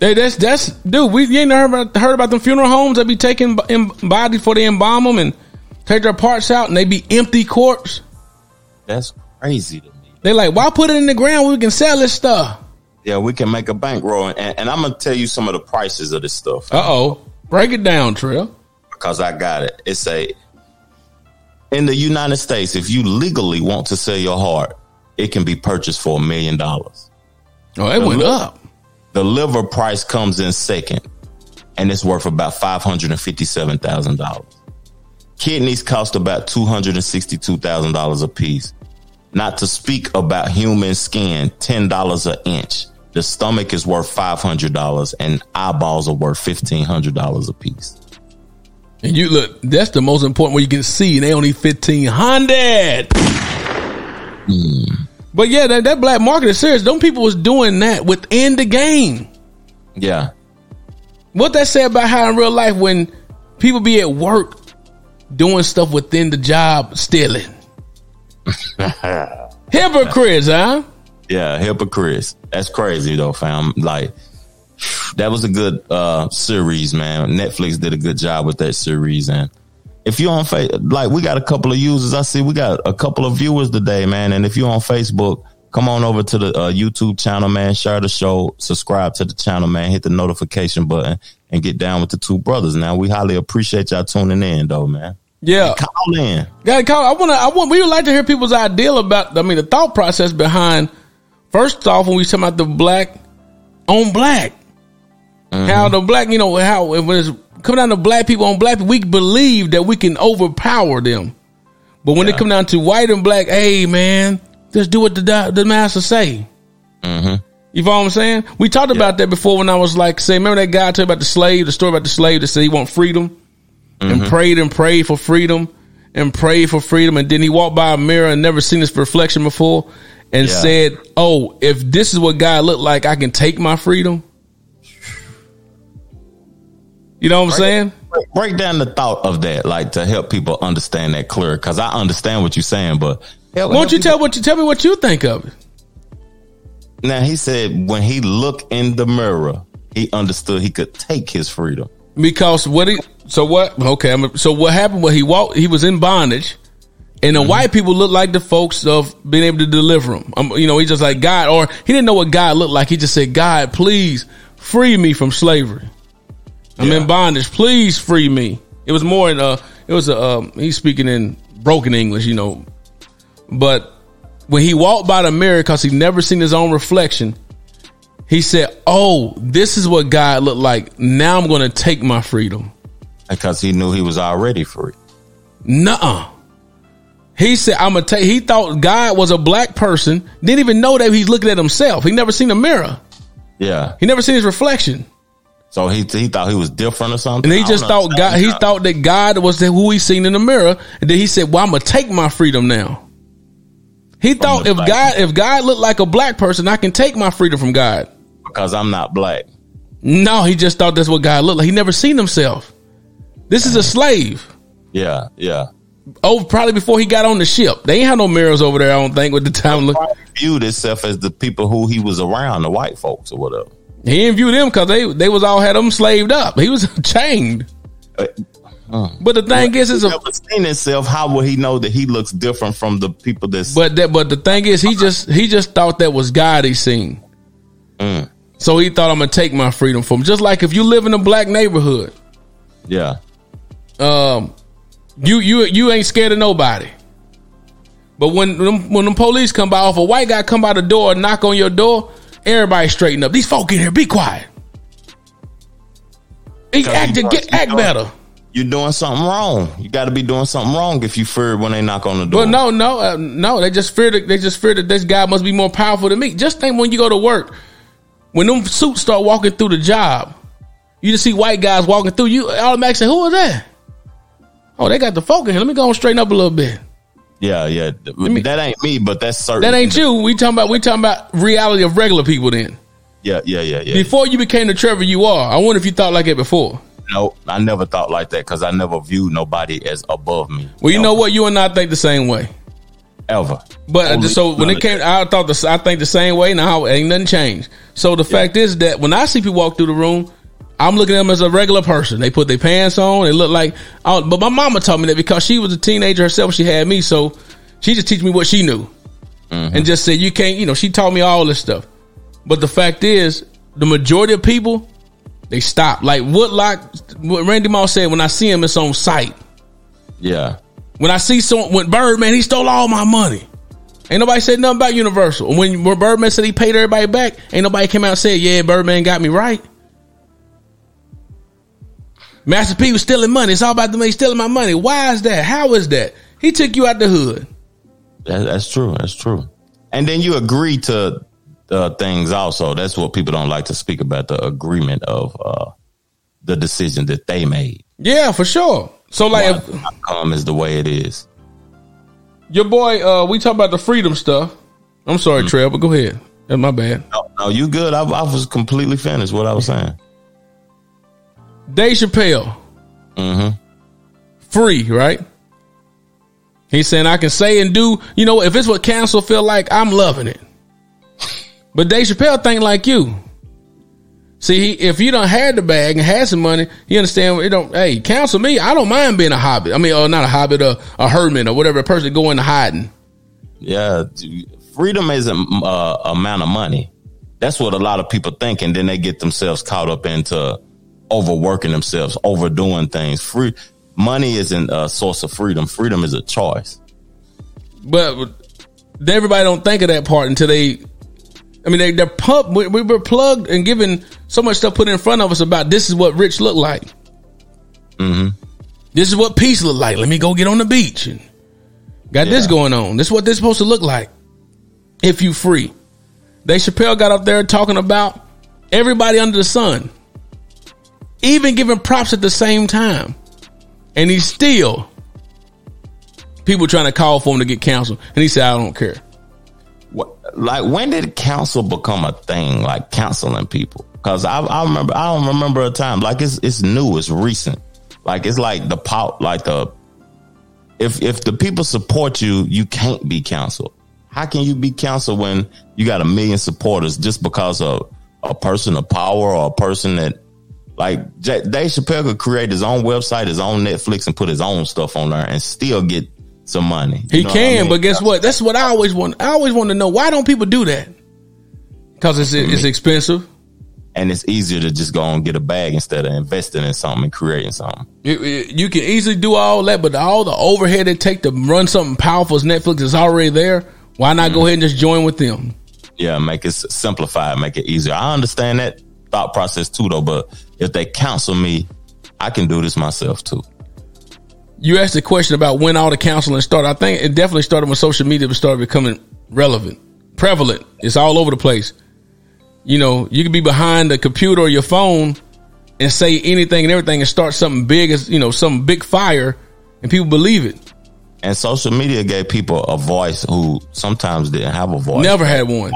Hey, that's that's dude. We you ain't heard about heard about them funeral homes that be taking em- bodies before they embalm them and take their parts out and they be empty corpse. That's crazy to me. They like, why put it in the ground? We can sell this stuff. Yeah, we can make a bankroll, and, and I'm gonna tell you some of the prices of this stuff. Uh oh, break it down, Trill. because I got it. It's a in the United States, if you legally want to sell your heart, it can be purchased for a million dollars. Oh, it went look- up. The liver price comes in second, and it's worth about five hundred and fifty-seven thousand dollars. Kidneys cost about two hundred and sixty-two thousand dollars a piece. Not to speak about human skin, ten dollars an inch. the stomach is worth five hundred dollars, and eyeballs are worth fifteen hundred dollars a piece. And you look, that's the most important one you can see, and they only fifteen hundred. Hmm. But yeah, that, that black market is serious. Them people was doing that within the game. Yeah, What that say about how in real life when people be at work doing stuff within the job stealing? [laughs] Hypocrites, huh? yeah, hypocrites. That's crazy though, fam. Like that was a good uh series, man. Netflix did a good job with that series, and if you're on face, like we got a couple of users. I see we got a couple of viewers today, man. And if you're on Facebook, come on over to the uh, YouTube channel, man. Share the show, subscribe to the channel, man. Hit the notification button and get down with the two brothers. Now we highly appreciate y'all tuning in, though, man. Yeah. Call in. Got to call. I want to. I want. We would like to hear people's idea about. I mean, the thought process behind. First off, when we talk about the black on black, how the black, you know, how when it's coming down to black people on black, people, we believe that we can overpower them. But when it come down to white and black, hey man, just do what the the master say. Mm-hmm. You follow what I'm saying? We talked about that before when I was like, say, remember that guy I told you about the slave, the story about the slave that said he want freedom and Mhm. prayed and prayed for freedom and prayed for freedom. And then he walked by a mirror and never seen his reflection before and Yeah. said, Oh, if this is what God looked like, I can take my freedom. You know what I'm saying? Break, break down the thought of that, like to help people understand that clearer. Because I understand what you're saying, but help, Won't you tell what you tell me what you think of it? Now he said when he looked in the mirror, he understood he could take his freedom. Because what he so what okay I'm, so what happened when he walked he was in bondage and the white people looked like the folks of being able to deliver him um, you know he just like God or he didn't know what God looked like he just said God please free me from slavery I'm in bondage please free me it was more in uh it was a um, he's speaking in broken English you know but when he walked by the mirror because he never seen his own reflection he said, "Oh, this is what God looked like. Now I'm going to take my freedom." Because he knew he was already free. Nuh-uh. He said, "I'm gonna take." He thought God was a black person. Didn't even know that he's looking at himself. He never seen a mirror. Yeah. He never seen his reflection. So he he thought he was different or something. And he just thought God. He thought that God was the, who he seen in the mirror. And then he said, "Well, I'm gonna take my freedom now." He thought if God, if God looked like a black person, I can take my freedom from God. because I'm not black. No, he just thought that's what God looked like. He never seen himself. This is a slave. Yeah, yeah. Oh, probably before he got on the ship. They ain't had no mirrors over there. I don't think with the time. Look, Viewed himself as the people who he was around, the white folks or whatever. He didn't view them because they they was all had them slaved up. He was [laughs] chained. But the thing is, is a, never seen himself. How would he know that he looks different from the people that's? but that but the thing is, he just he just thought that was God he seen. Mm, So he thought I'm gonna take my freedom from him. Just like if you live in a black neighborhood, yeah, um, you you you ain't scared of nobody. But when them, when them police come by, if a white guy come by the door and knock on your door, everybody straighten up. These folk in here, be quiet. Because act, you get, act better. You're doing something wrong. You got to be doing something wrong if you fear when they knock on the door. But no, no, uh, no. They just fear that they just fear that this guy must be more powerful than me. Just think when you go to work, when them suits start walking through the job, you just see white guys walking through. You automatically say, "Who is that?" Oh, they got the folk in here. Let me go and straighten up a little bit. Yeah, yeah. that ain't me, but that's certain. That ain't you. We talking about we talking about reality of regular people. Then Yeah, yeah, yeah, yeah. before you became the Trevor you are, I wonder if you thought like it before. No, I never thought like that because I never viewed nobody as above me Well, you know what? You and I think the same way. ever. But uh, Only so when it came, I thought the I think the same way. Now ain't nothing changed. So the fact is that when I see people walk through the room, I'm looking at them as a regular person. They put their pants on. They look like. Oh, but my mama told me that because she was a teenager herself. She had me, so she just teach me what she knew, mm-hmm. and just said you can't. You know, she taught me all this stuff. But the fact is, the majority of people they stop. Like Woodlock, what Randy Moss said. When I see him, it's on sight. Yeah, When I see someone, when Birdman, he stole all my money. Ain't nobody said nothing about Universal. When, when Birdman said he paid everybody back, ain't nobody came out and said, yeah, Birdman got me right. Master P was stealing money. It's all about the money stealing my money. Why is that? How is that? He took you out the hood. that, that's true. That's true. And then you agree to uh, things also. That's what people don't like to speak about the agreement of uh, the decision that they made. Yeah, for sure. So like, Why if, outcome is the way it is. your boy, uh, we talk about the freedom stuff. I'm sorry, Mm-hmm. Trev, but go ahead. That's my bad. No, no, you good. I, I was completely finished what I was saying. Dave Chappelle, Mm-hmm. free, right? He's saying I can say and do. You know, if it's what council feel like, I'm loving it. But Dave Chappelle think like you. See, he, if you don't had the bag and had some money, you understand. It don't. Hey, counsel me. I don't mind being a hobbit. I mean, or not a hobbit, a, a hermit, or whatever. A person go into hiding. Yeah, freedom isn't uh, amount of money. That's what a lot of people think, and then they get themselves caught up into overworking themselves, overdoing things. Free money isn't a source of freedom. Freedom is a choice. But everybody don't think of that part until they. I mean, they, they're pumped. We, we were plugged and given so much stuff put in front of us about this is what rich look like. Mm-hmm. This is what peace look like. Let me go get on the beach and got this going on. This is what this supposed to look like. If you free, Dave Chappelle got up there talking about everybody under the sun, even giving props at the same time, and he's still people trying to call for him to get counsel. and he said, "I don't care." What, like when did counsel become a thing? Like counseling people? Because I, I remember, I don't remember a time. Like it's it's new, it's recent. Like it's like the pop, like the if if the people support you, you can't be counseled. How can you be counseled when you got a million supporters just because of a person of power or a person that like J- Dave Chappelle could create his own website, his own Netflix, and put his own stuff on there and still get some money. He You know what I can, mean? but guess what? That's what I always want. I always want to know why don't people do that? Because it's it's mm-hmm. expensive. and it's easier to just go and get a bag instead of investing in something and creating something. You, you can easily do all that, but all the overhead it take to run something powerful as Netflix is already there. Why not go mm-hmm. ahead and just join with them? Yeah, make it s- simplify, make it easier. I understand that thought process too, though. But if they counsel me, I can do this myself too. You asked the question about when all the counseling started. I think it definitely started when social media started becoming relevant, prevalent. It's all over the place. You know, you could be behind the computer or your phone and say anything and everything and start something big as you know, some big fire, and people believe it. And social media gave people a voice who sometimes didn't have a voice. Never had one.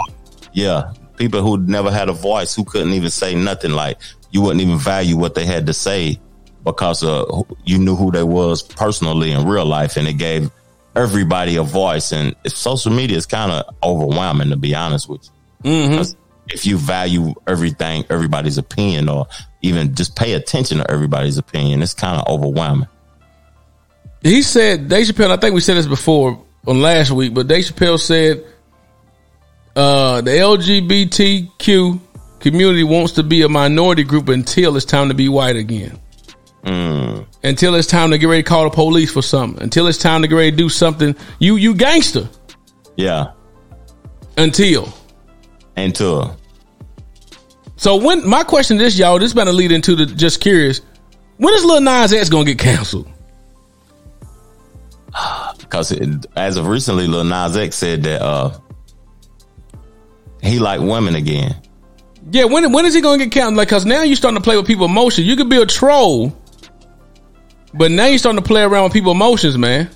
Yeah, people who never had a voice who couldn't even say nothing. Like you wouldn't even value what they had to say because uh, you knew who they was personally in real life, and it gave everybody a voice. And social media is kind of overwhelming, to be honest with you. 'Cause If you value everything, everybody's opinion, or even just pay attention to everybody's opinion, it's kind of overwhelming. He said Dave Chappelle. I think we said this before on last week, but Dave Chappelle said uh, the LGBTQ community wants to be a minority group until it's time to be white again. Until it's time to get ready to call the police for something. Until it's time to get ready to do something. You you gangster. Yeah, Until. until So when my question is, y'all, this about to lead into the just curious. When is Lil Nas X gonna get canceled? [sighs] because as of recently, Lil Nas X said that uh, he like women again. Yeah, when when is he gonna get counted? Like, cause now you're starting to play with people's emotions. You could be a troll, but now you're starting to play around with people's emotions, man.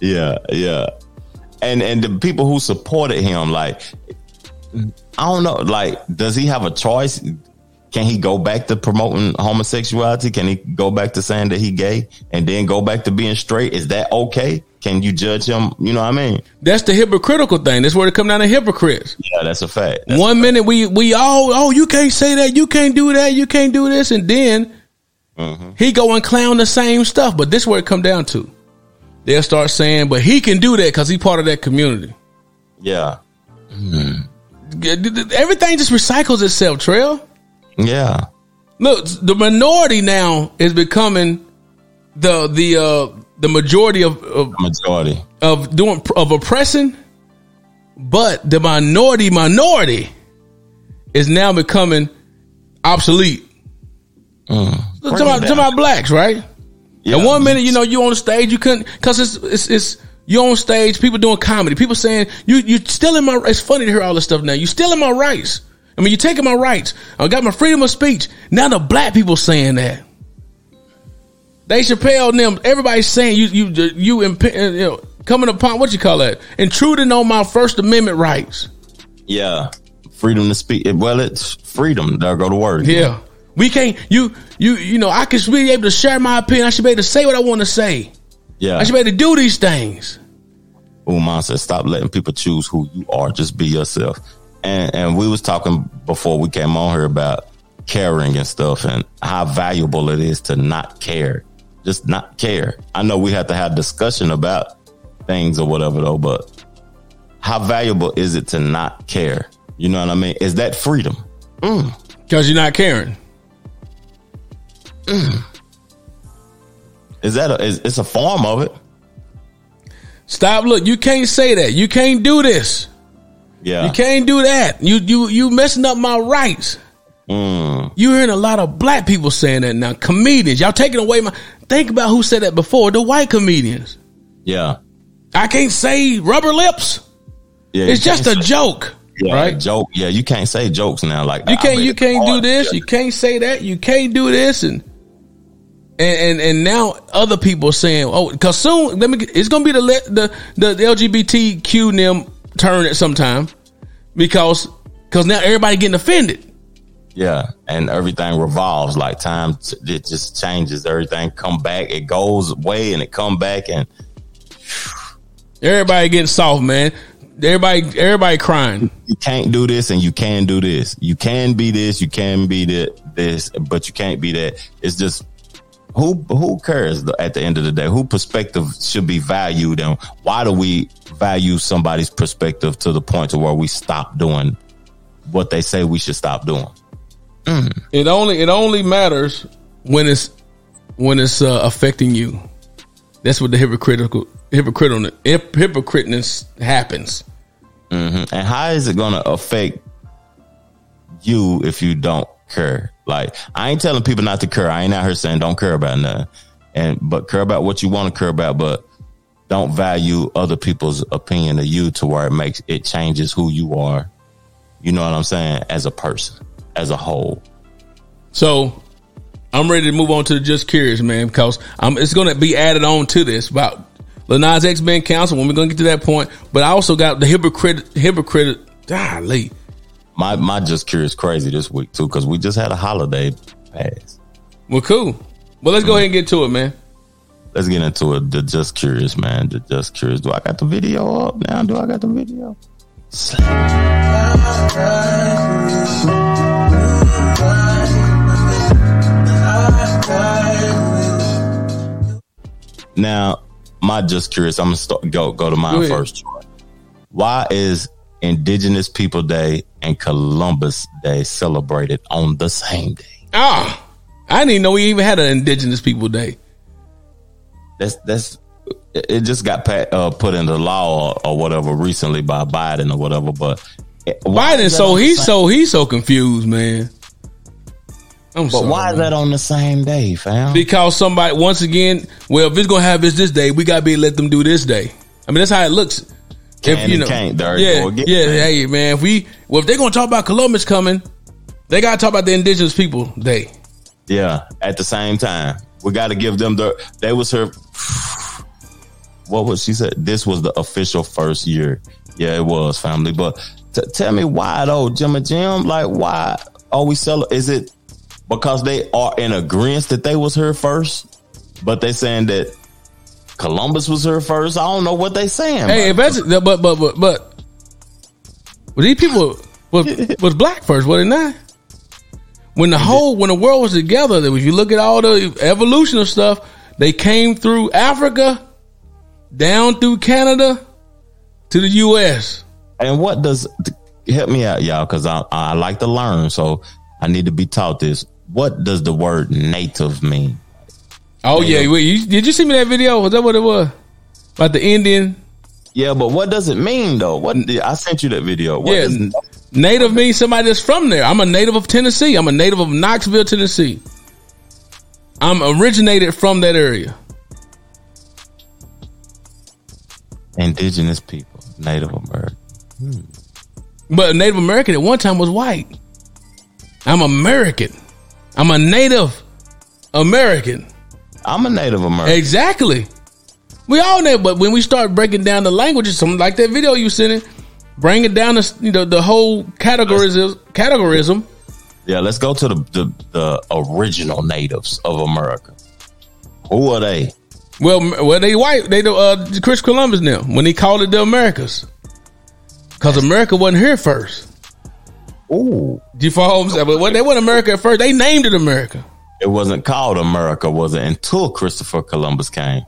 Yeah, yeah. And and the people who supported him, like I don't know, like, does he have a choice? Can he go back to promoting homosexuality? Can he go back to saying that he gay and then go back to being straight? Is that okay? Can you judge him? You know what I mean? That's the hypocritical thing. That's where it come down to hypocrites. Yeah, that's a fact. That's One minute we we all oh you can't say that, you can't do that, you can't do this, and then Mm-hmm. he go and clown the same stuff. But this where it come down to. They'll start saying, but he can do that because he part of that community. yeah, Everything just recycles itself, Trail. Yeah, Look, the minority now is becoming the the uh the majority of of, majority. of doing of oppressing, but the minority minority is now becoming obsolete. Mm. Talking about, talking about blacks, right? Yeah. And one minute, you know, you on the stage, you couldn't because it's it's it's You on stage, people doing comedy, people saying you you stealing my. It's funny to hear all this stuff now. You stealing my rights. I mean, you're taking my rights. I got my freedom of speech. Now the black people saying that. Dave Chappelle and them. Everybody's saying you you you, imp- uh, you know, coming upon what you call that intruding on my First Amendment rights. Yeah, freedom to speak. Well, it's freedom. There go the word. Yeah. We can't you you you know, I can be able to share my opinion. I should be able to say what I want to say. Yeah. I should be able to do these things. Uman said, "Stop letting people choose who you are. Just be yourself." And and we was talking before we came on here about caring and stuff, and how valuable it is to not care, just not care. I know we have to have discussion about things or whatever though, but how valuable is it to not care? You know what I mean? Is that freedom? Mm. Because you're not caring. Mm. Is that a, is, it's a form of it? Stop. Look, you can't say that. You can't do this. Yeah. You can't do that. You you you messing up my rights. Mm. You hearing a lot of black people saying that now. Comedians, y'all taking away my. Think about who said that before. The white comedians. Yeah. I can't say rubber lips. Yeah. It's just a say- joke, Yeah, right? Joke. Yeah, you can't say jokes now. Like You can't. You can't do this. Yeah. You can't say that. You can't do this, and and and, and now other people are saying, oh, because soon let me. It's gonna be the the the, the LGBTQ them turn at some time because because now everybody getting offended. Yeah, and everything revolves like time. It just changes. Everything come back. It goes away and it come back and Everybody getting soft, man. Everybody everybody crying. you can't do this and you can do this. You can be this. You can be that this, but you can't be that. It's just who who cares at the end of the day? Who perspective should be valued and why do we value somebody's perspective to the point to where we stop doing what they say we should stop doing? It only it only matters when it's when it's uh, affecting you. That's what the hypocritical hypocritical hypocriteness happens. hmm And how is it going to affect you if you don't care? Like, I ain't telling people not to care. I ain't out here saying don't care about nothing, and but care about what you want to care about, but don't value other people's opinion of you to where it makes it changes who you are. You know what I'm saying? As a person, as a whole. So I'm ready to move on to just curious, man, because I'm, it's going to be added on to this about Lil Nas X being canceled when we're going to get to that point. But I also got the hypocrite, hypocrite, golly. My my just curious crazy this week too because we just had a holiday pass. Well, cool. Well, let's go ahead and get to it, man. Let's get into it. The just curious, man. The just curious. Do I got the video up now? Do I got the video? Now, my just curious. I'm gonna start, go go to Go mine ahead. first. Why is Indigenous People Day and Columbus Day celebrated on the same day? Ah, I didn't even know we even had an Indigenous People Day. That's that's it. Just got uh, put into law or, or whatever recently by Biden or whatever. But Biden, so he's so he's so confused, man. I'm But sorry, why is that on the same day, fam? Because somebody, once again, well, if it's gonna have this this day, we gotta be let them do this day. I mean, that's how it looks. Can if you and know, can't. There yeah, go again, yeah, man. hey man, if we, well, if they're gonna talk about Columbus coming, they gotta talk about the Indigenous People Day. Yeah, at the same time, we got to give them the. They was her. [sighs] What was she said? This was the official first year. Yeah, it was family. But t- tell me why though, Jim and Jim? Like, why are we cel? Is it because they are in agreement that they was here first, but they saying that Columbus was here first? I don't know what they saying. Hey, but but but but, but these people was was black first, was it not? When the whole when the world was together, if you look at all the evolution of stuff, they came through Africa, down through Canada, to the U.S. And what does help me out, y'all? Because I I like to learn, so I need to be taught this. What does the word native mean? Oh yeah, wait, you, did you see me that video? Was that what it was about the Indian? Yeah, but what does it mean though? What I sent you that video. What yeah, does- native means somebody that's from there. I'm a native of Tennessee. I'm a native of Knoxville, Tennessee. I'm originated from that area. Indigenous people, Native American. Hmm. But Native American at one time was white. I'm American. I'm a Native American. I'm a Native American. Exactly. We all know, but when we start breaking down the languages, something like that video you sent in, bring it down to you know the whole categorism. Categorism. Yeah, let's go to the, the the original natives of America. Who are they? Well, well, they white. They the uh, Chris Columbus now when he called it the Americas, because America wasn't here first. Ooh, Do you follow what I'm saying? But when they went America at first, they named it America. It wasn't called America, was it? Until Christopher Columbus came.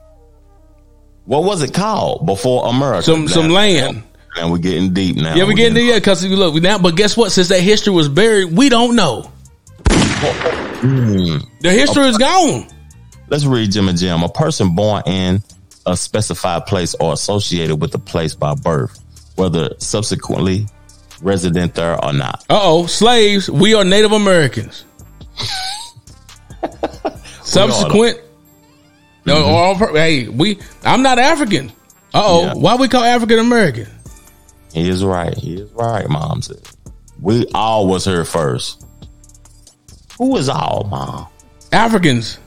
What was it called before America? Some some land. And we're getting deep now. Yeah, we're getting there, yeah, because you look, we now, but guess what? Since that history was buried, we don't know. Hmm. The history is gone. Let's read Jim and Jim. A person born in a specified place or associated with the place by birth, whether subsequently resident there or not. Uh oh, slaves. We are Native Americans. [laughs] [laughs] Subsequent. No, all per- hey, we. I'm not African. Uh oh, Yeah. why we call African American? He is right. He is right, Mom said. We all was here first. Who was all, Mom? Africans.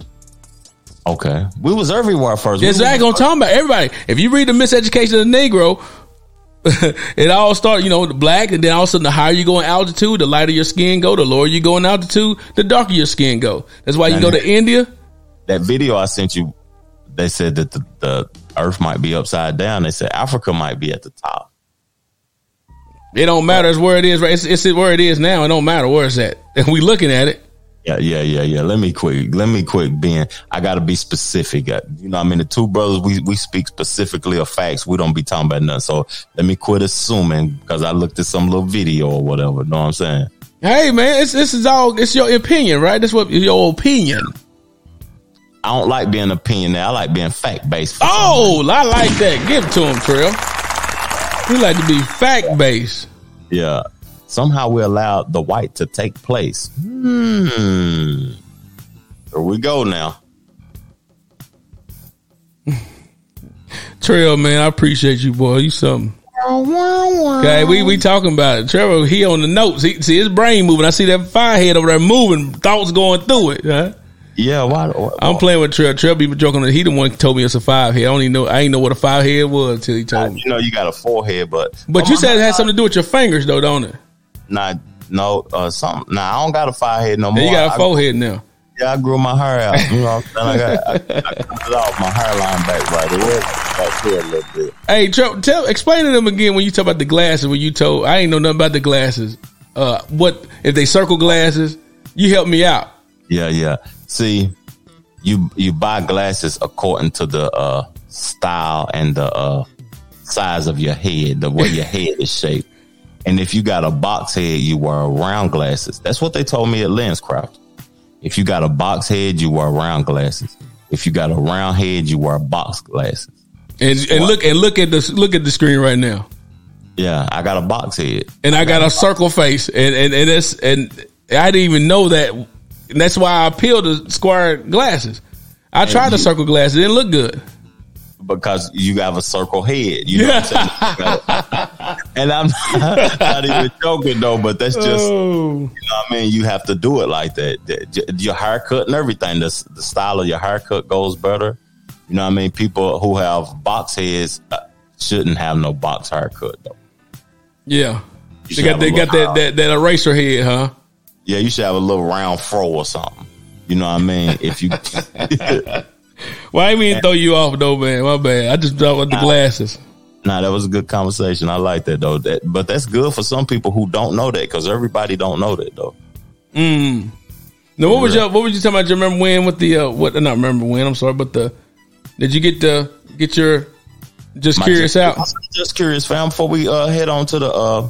Okay. We was everywhere first. Exactly. I'm talking about everybody. If you read the Miseducation of the Negro, [laughs] it all started, you know, the black, and then all of a sudden, the higher you go in altitude, the lighter your skin go. The lower you go in altitude, the darker your skin go. That's why you Now go that- to India. That video I sent you, they said that the, the earth might be upside down. They said Africa might be at the top. It don't matter. It's where it is. Right? It's, it's where it is now. It don't matter where it's at. And [laughs] we looking at it. Yeah, yeah, yeah, yeah. Let me quick. Let me quick, Ben. I got to be specific. Uh, You know, I mean, the two brothers, we we speak specifically of facts. We don't be talking about nothing. So let me quit assuming because I looked at some little video or whatever. Know what I'm saying? Hey man, it's, this is all. It's your opinion, right? That's what your opinion. I don't like being opinionated. I like being fact based. Oh, I like that. Give it to him, Trill. We like to be fact based. Yeah. Somehow we allowed the white to take place. Hmm. Here we go now. Trail, man, I appreciate you, boy. You something. Okay, we we talking about it. Trevor, he on the notes. He see his brain moving. I see that firehead over there moving, thoughts going through it. Huh? Yeah, why? why- I'm playing with Trevor. Trevor be joking. He the one told me it's a five head. I don't even know. I ain't know what a five head was until he told me. You know, you got a forehead, but But you said it had something to do with your fingers, though, don't it? Nah, no, uh, something. Nah, I don't got a forehead no more. You got a I- forehead now. Yeah, I grew my hair out. You know what I'm saying? I got I, I cut it off my hairline back right. It was back here a little bit. Hey, Trevor, tell explain to them again when you talk about the glasses. When you told I ain't know nothing about the glasses. Uh, what if they circle glasses? You help me out. Yeah, yeah. See, you you buy glasses according to the uh style and the uh size of your head, the way your [laughs] head is shaped. And if you got a box head, you wear round glasses. That's what they told me at Lenscraft. If you got a box head, you wear round glasses. If you got a round head, you wear box glasses. And and look and look at the look at the screen right now. Yeah, I got a box head. And I got a circle face, and and and that's and I didn't even know that. And that's why I peeled the square glasses. I tried the circle glasses; it didn't look good. because you have a circle head. You know what I'm saying? [laughs] and I'm not, [laughs] not even joking though, but that's just Oh. you know what I mean. You have to do it like that. Your haircut and everything. The, the style of your haircut goes better. You know what I mean. People who have box heads uh, shouldn't have no box haircut though. Yeah, You they got they got that, that that eraser head, huh? Yeah, you should have a little round fro or something. You know what I mean? If you [laughs] Well, I mean [laughs] throw you off though, man. My bad. I just with the glasses. Nah, that was a good conversation. I like that though. That, but that's good for some people who don't know that because everybody don't know that though. Mm. Now, what was your what was you talking about? Do you remember when with the uh, what? Not remember when. I'm sorry, but the did you get the get your just My- curious out? Just curious, fam. Before we uh, head on to the, uh,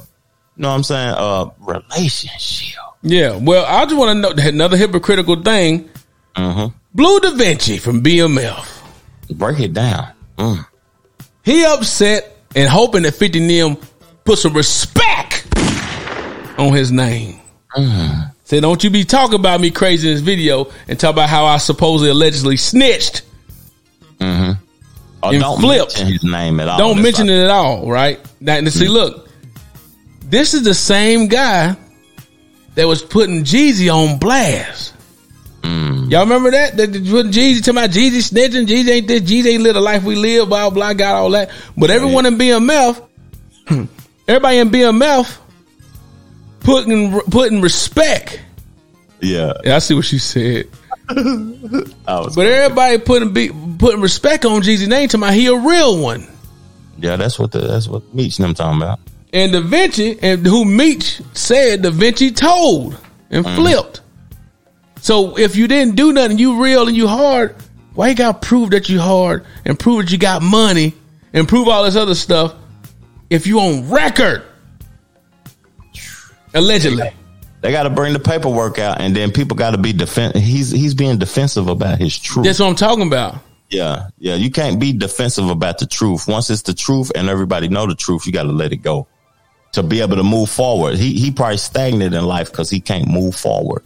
you know what I'm saying, uh, relationship. Yeah. Well, I just want to know another hypocritical thing. Mm-hmm. Bleu DaVinci from BMF. Break it down. Mm. He upset and hoping that 50 Nim put some respect on his name. Mm. Say, don't you be talking about me crazy in this video and talk about how I supposedly allegedly snitched. Mm-hmm. Or and don't flipped. mention his name at all. Don't mention like- it at all, right? Now, and see, look, this is the same guy that was putting Jeezy on blast. Y'all remember that? That Jeezy talking about Jeezy snitching, Jeezy ain't this, Jeezy ain't live the life we live, blah blah, got all that. But everyone in BMF, [clears throat] everybody in BMF, putting putting respect. Yeah, Yeah, I see what she said. [laughs] But everybody putting be, putting respect on Jeezy name to my he a real one. yeah, that's what the, that's what Meech and them talking about. And DaVinci, and who Meech said DaVinci told and mm-hmm. flipped. So if you didn't do nothing, you real and you hard, why you gotta prove that you hard and prove that you got money and prove all this other stuff if you on record? Allegedly. They got to bring the paperwork out, and then people got to be defend. He's he's being defensive about his truth. That's what I'm talking about. Yeah, yeah. You can't be defensive about the truth. Once it's the truth and everybody know the truth, you got to let it go to be able to move forward. He he probably stagnant in life because he can't move forward.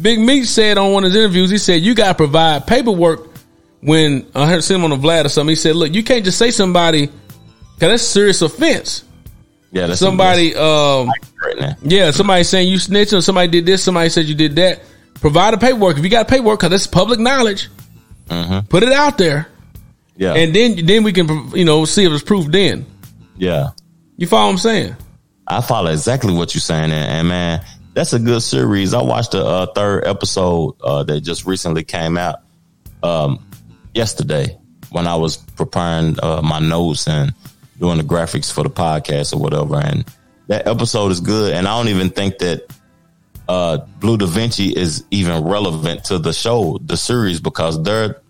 Big Meech said on one of his interviews, he said, you got to provide paperwork when I heard him on the Vlad or something. He said, look, you can't just say somebody, because that's a serious offense. Yeah, that's somebody, um, right yeah, somebody saying you snitching, somebody did this, somebody said you did that. Provide the paperwork. If you got paperwork, because it's public knowledge, put it out there. Yeah, And then then we can, you know, see if it's proof then. yeah. You follow what I'm saying? I follow exactly what you're saying, and, and man, that's a good series. I watched the uh, third episode uh, that just recently came out um, yesterday when I was preparing uh, my notes and doing the graphics for the podcast or whatever. And that episode is good, and I don't even think that uh, Bleu DaVinci is even relevant to the show, the series, because they're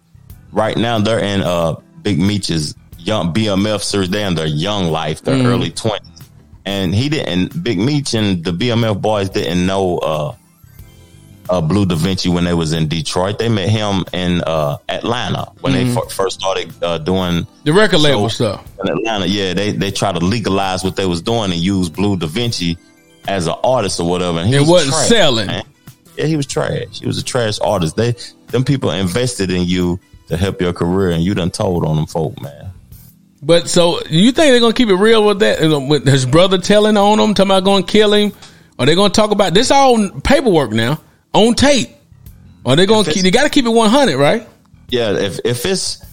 right now they're in uh, Big Meech's young BMF series. They're in their young life, their Mhm. early twenties and he didn't. Big Meech and the BMF boys didn't know uh, uh, Bleu DaVinci when they was in Detroit. They met him in uh, Atlanta when they Mhm. fir- first started uh, doing The record label stuff. in Atlanta. Yeah, they they tried to legalize what they was doing and use Bleu DaVinci as an artist or whatever. And he It was wasn't trash, selling. man. Yeah, he was trash. He was a trash artist. They them people invested in you to help your career, and you done told on them folk, man. But so you think they're gonna keep it real with that? With his brother telling on him, talking about going to kill him, or they gonna talk about this all paperwork now on tape? Or they gonna keep? They got to keep it one hundred, right? Yeah, if if it's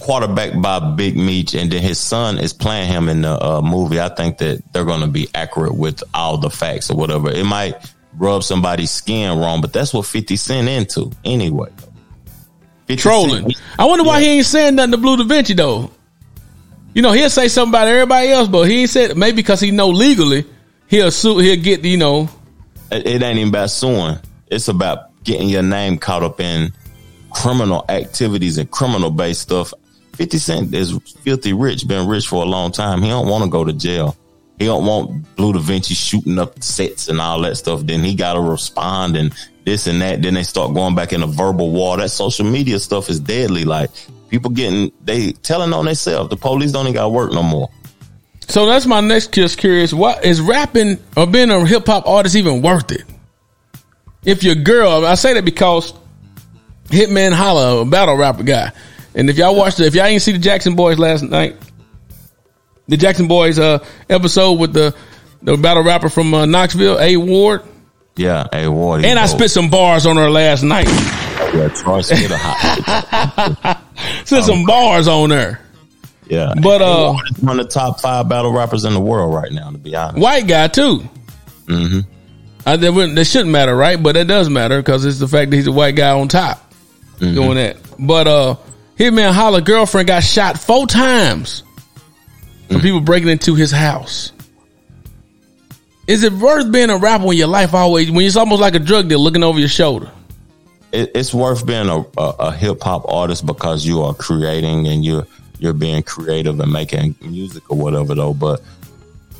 quarterback by Big Meech and then his son is playing him in the uh, movie, I think that they're going to be accurate with all the facts or whatever. It might rub somebody's skin wrong, but that's what Fifty Cent into anyway. 50 Trolling. Cent- I wonder why he ain't saying nothing to Bleu DaVinci though. You know, he'll say something about everybody else, but he said maybe because he know legally he'll sue. He'll get you know. It, ain't even about suing. It's about getting your name caught up in criminal activities and criminal based stuff. 50 Cent is filthy rich, been rich for a long time. He don't want to go to jail. He don't want Bleu DaVinci shooting up sets and all that stuff. Then he got to respond and this and that. Then they start going back in a verbal war. That social media stuff is deadly. Like people getting, they telling on themselves. The police don't even got work no more. So that's my next just curious. What is rapping or being a hip hop artist even worth it? If you're a girl, I say that because Hitman Holla, a battle rapper guy, and if y'all watched it, if y'all ain't see the Jackson Boys last night, the Jackson Boys uh episode with the the battle rapper from uh, Knoxville, A Ward, Yeah. A Ward. and I spit some bars on her last night. Yeah, Troy Skitter hot. [laughs] Spit some bars on there. Yeah. But, uh, one of the top five battle rappers in the world right now, to be honest. White guy too. Mm-hmm. I, that, wouldn't, that shouldn't matter, right? But it does matter because it's the fact that he's a white guy on top doing that. But uh, Hitman Holla girlfriend got shot four times from people breaking into his house. Is it worth being a rapper when your life always when it's almost like a drug dealer looking over your shoulder? It, it's worth being a, a, a hip hop artist because you are creating and you're you're being creative and making music or whatever though. But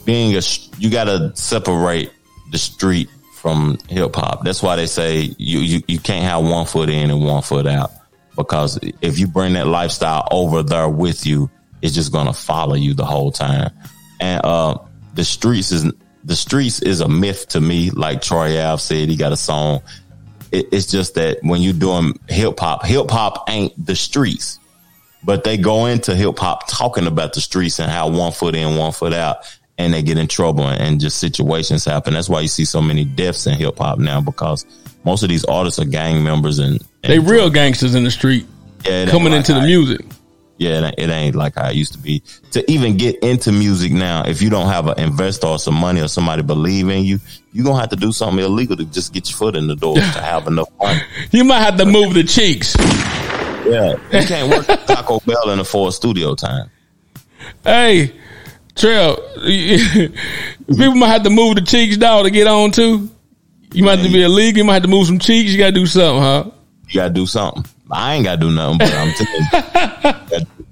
being a you got to separate the street from hip hop. That's why they say you, you you can't have one foot in and one foot out because if you bring that lifestyle over there with you, it's just gonna follow you the whole time. And uh, the streets is the streets is a myth to me. Like Troy Ave said, he got a song. It, it's just that when you're doing hip hop, hip hop ain't the streets. but they go into hip hop talking about the streets and how one foot in, one foot out, and they get in trouble and, and just situations happen. That's why you see so many deaths in hip hop now because most of these artists are gang members and, and They real gangsters in the street Yeah, coming like into the how- music. Yeah, it ain't, like how it used to be. To even get into music now, if you don't have an investor or some money or somebody believe in you, you're gonna have to do something illegal to just get your foot in the door to have enough money. [laughs] You might have to move the cheeks. Yeah, you can't work at Taco Bell in a afford studio time. Hey, Trail, [laughs] people might have to move the cheeks down to get on too. You might have to be illegal. You might have to move some cheeks. You got to do something, huh? You gotta do something. I ain't gotta do nothing, but I'm telling you, [laughs]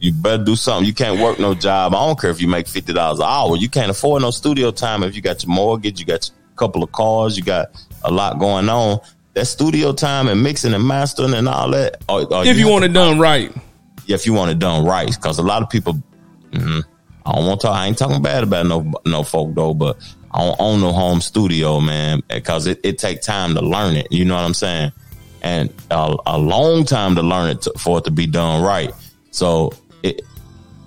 you better do something. You can't work no job. I don't care if you make fifty dollars an hour. You can't afford no studio time if you got your mortgage, you got a couple of cars, you got a lot going on. That studio time and mixing and mastering and all that. Or, or If you have want it done right. yeah, if you want it done right, because a lot of people, mhm, I don't want to. I ain't talking bad about no no folk though, but I don't own no home studio, man, because it, it take time to learn it. You know what I'm saying? And a, a long time to learn it to, for it to be done right. So it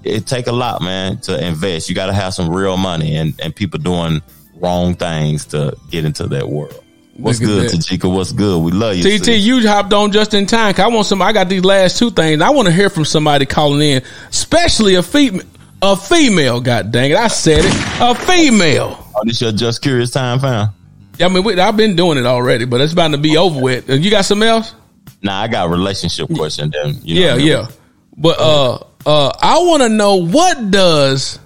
it take a lot, man, to invest. You got to have some real money, and and people doing wrong things to get into that world. What's good, that. Tajika? What's good? We love you. TT, sis. you hopped on just in time. 'cause I want some. I got these last two things. I want to hear from somebody calling in, especially a female. A female. God dang it! I said it. A female. Oh, this your just curious time, fam? I mean, we, I've been doing it already, but it's about to be over with. You got something else? Nah, I got a relationship question. Then you know yeah, I mean? yeah. But uh, uh, I want to know what does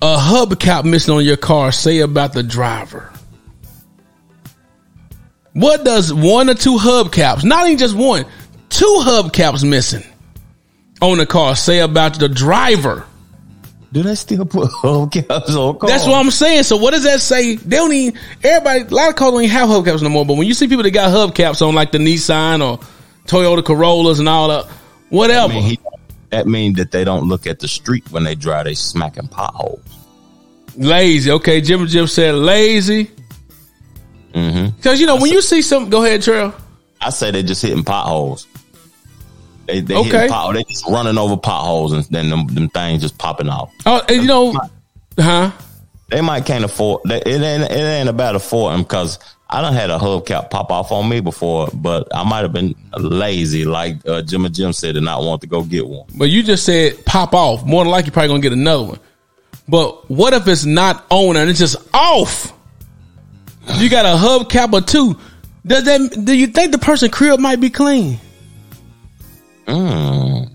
a hubcap missing on your car say about the driver? What does one or two hubcaps, not even just one, two hubcaps missing on the car say about the driver? Do they still put hubcaps on cars? That's what I'm saying. So what does that say? They don't even everybody a lot of cars don't even have hubcaps no more. But when you see people that got hubcaps on like the Nissan or Toyota Corollas and all that, whatever. I mean, he, that mean that they don't look at the street when they drive. They smacking potholes. Lazy. Okay, Jim Jim said lazy. Mm-hmm. Because you know when you see some, go ahead, Trail. I say they're just hitting potholes. They they Okay. hitting potholes. They just running over potholes and then them, them things just popping off. Oh, and you know, huh? They might can't afford. They, it ain't it ain't about affording because I don't had a hubcap pop off on me before, but I might have been lazy, like uh, Jim and Jim said, and not want to go get one. But you just said pop off. More than likely, you're probably gonna get another one. But what if it's not on and it's just off? You got a hubcap or two. Does that? Do you think the person crib might be clean? Mm.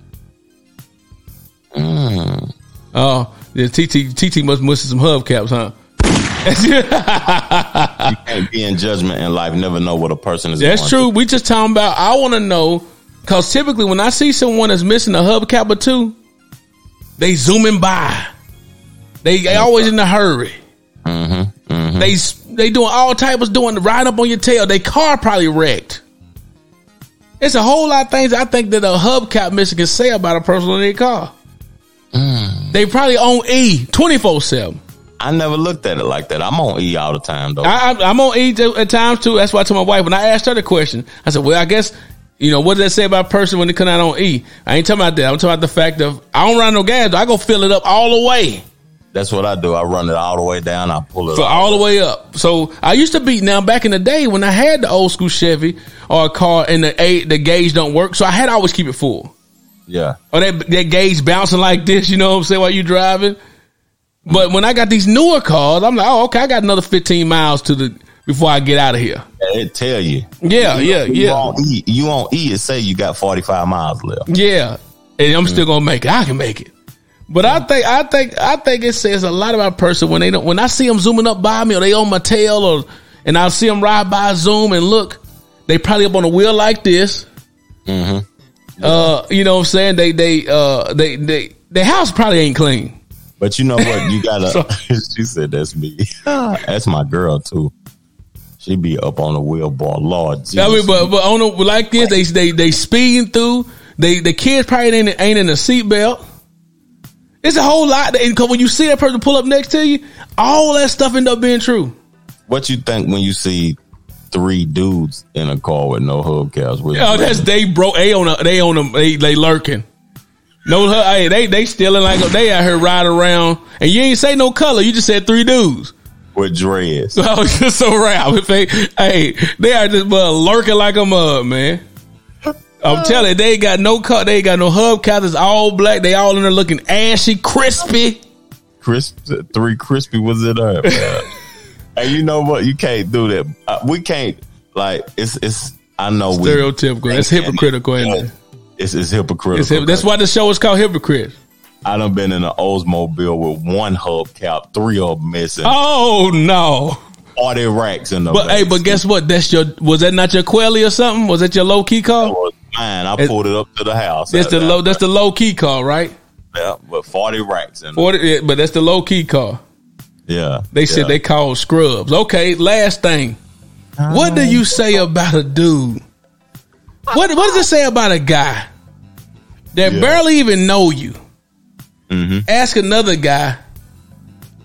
Mm. Oh, yeah, TT TT must miss some hubcaps, huh? You [laughs] can't be in judgment in life. Never know what a person is. That's true. We just talking about. I want to know because typically when I see someone that's missing a hubcap or two, they zooming by. They, they always in a hurry. Mm-hmm, They they doing all types of doing ride up on your tail. They car probably wrecked. It's a whole lot of things I think that a hubcap missing can say about a person in their car. Mm. They probably on E twenty four seven. I never looked at it like that. I'm on E all the time though. I, I'm on E at times too. That's why I told my wife when I asked her the question, I said, "Well, I guess you know what does that say about a person when they come out on E?" I ain't talking about that. I'm talking about the fact of I don't run no gas. Though. I go fill it up all the way, That's what I do. I run it all the way down. I pull it all the way up. So I used to be now back in the day when I had the old school Chevy or a car and the a, the gauge don't work, so I had to always keep it full. Yeah. Or that that gauge bouncing like this, you know what I'm saying, while you driving. But when I got these newer cars, I'm like, oh, okay, I got another 15 miles to the before I get out of here. It tell you. Yeah, You- yeah, you yeah. On e, you on E, it say you got 45 miles left. Yeah, and I'm still gonna make it. I can make it. But I think I think I think it says a lot about a person when they don't when I see them zooming up by me or they on my tail or and I see them ride by zoom and look, they probably up on a wheel like this. Mm-hmm. Uh, you know what I'm saying? They they uh they they their house probably ain't clean. But you know what? You gotta. [laughs] [laughs] She said that's me. [laughs] that's my girl too. She be up on the wheelbar. Lord Jesus. I mean, but but on the, like this, they they they speeding through. They the kids probably ain't ain't in a seatbelt. It's a whole lot. And 'cause when you see that person pull up next to you, all that stuff end up being true. what you think when you see three dudes in a car with no hubcaps. With Oh, that's they bro. They on a, they on them. They, they lurking. No, hey, they they stealing like they out here riding around, and you ain't say no color. You just said three dudes. with dreads. [laughs] So I was just so round. If they, hey, they are just uh, lurking like a mud, man. I'm telling you, they ain't got no cut. They ain't got no hubcaps. It's all black. They all in there looking ashy, crispy. Crisp, three crispy was it up? man? [laughs] and you know what? You can't do that. Uh, we can't like it's it's. I know we Stereotypical. That's hypocritical, ain't it? It's, it's hypocritical. It's hip- that's why the show is called Hypocrite. I done been in an Oldsmobile with one hubcap, three of them missing, Oh no! forty racks in the. But hey, but guess what? That's your. Was that not your Quelly or something? Was that your low key That car? was mine. I pulled it up to the house. That's the low. That's the low key car, right? Yeah, but forty racks in. Forty. yeah, But that's the low key car. Yeah, They said they called scrubs. Okay, last thing. What do you say about a dude? What What does it say about a guy that Yeah. barely even know you? Mm-hmm. Ask another guy,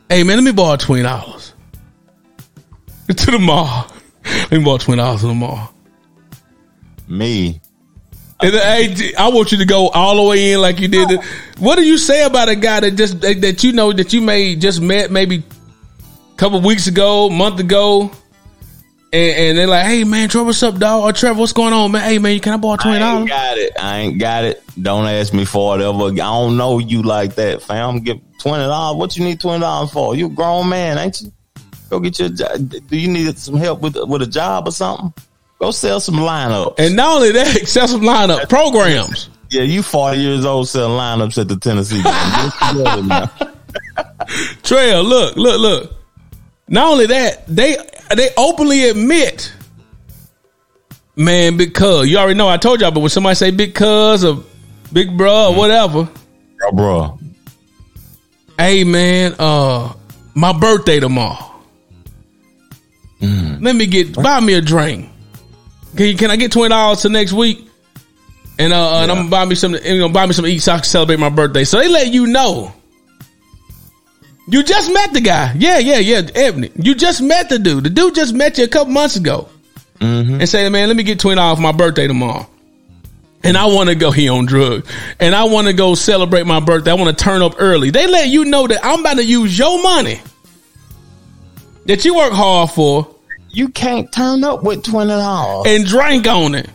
"Hey man, let me borrow twenty dollars [laughs] to the mall. Let me borrow twenty dollars to the mall." me. And then, hey, I want you to go all the way in like you did. What do you say about a guy that just that, that you know that you may just met maybe a couple weeks ago, month ago, and, and they're like, "Hey man, Trevor, what's up, dog? Or Trevor, what's going on, man? Hey man, can I borrow twenty I ain't dollars?" got it. I ain't got it. Don't ask me for it ever. I don't know you like that, fam. Give twenty dollars. What you need twenty dollars for? You a grown man, ain't you? Go get your job. Do you need some help with with a job or something? Go sell some lineups. And not only that, [laughs] excessive lineup programs. yeah, you forty years old selling lineups at the Tennessee game. [laughs] Get. Trail, look, look, look. Not only that, they they openly admit, man, because you already know I told y'all, but when somebody say big cuz or big bro or whatever, Bro, bro. hey man, uh, my birthday tomorrow. Let me get buy me a drink. Can you, can I get twenty dollars to next week? And uh, and I'm gonna buy me something. You know, buy me some eat so I can celebrate my birthday. So they let you know. You just met the guy. Yeah, yeah, yeah, Ebony. You just met the dude. The dude just met you a couple months ago. Mm-hmm. And say, man, let me get twenty dollars for my birthday tomorrow. And I want to go. He on drugs. And I want to go celebrate my birthday. I want to turn up early. They let you know that I'm about to use your money that you work hard for You can't turn up with twenty dollars. and drink on it.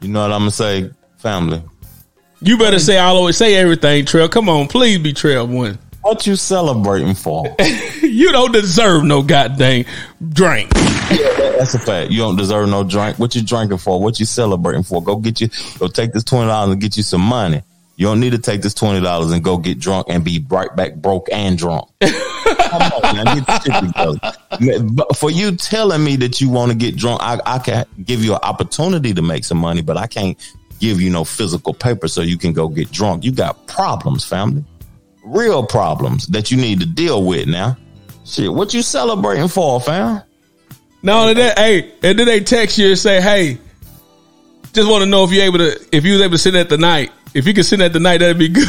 You know what I'm gonna say, family? You better say I'll always say everything, Trail. Come on, please be Trail one. What you celebrating for? [laughs] You don't deserve no goddamn drink. That's a fact. You don't deserve no drink. What you drinking for? What you celebrating for? Go get you. Go take this twenty dollars and get you some money. You don't need to take this twenty dollars and go get drunk and be right back broke and drunk. [laughs] Come on, man, get your shit together. Man, but For you telling me that you want to get drunk, I, I can give you an opportunity to make some money, but I can't give you no physical paper so you can go get drunk. You got problems, family. Real problems that you need to deal with now. Shit, what you celebrating for, fam? Not only that, hey, and then they text you and say, "Hey, just want to know if you able to, if you was able to sit at the night. If you could sit at the night, that'd be good." [laughs]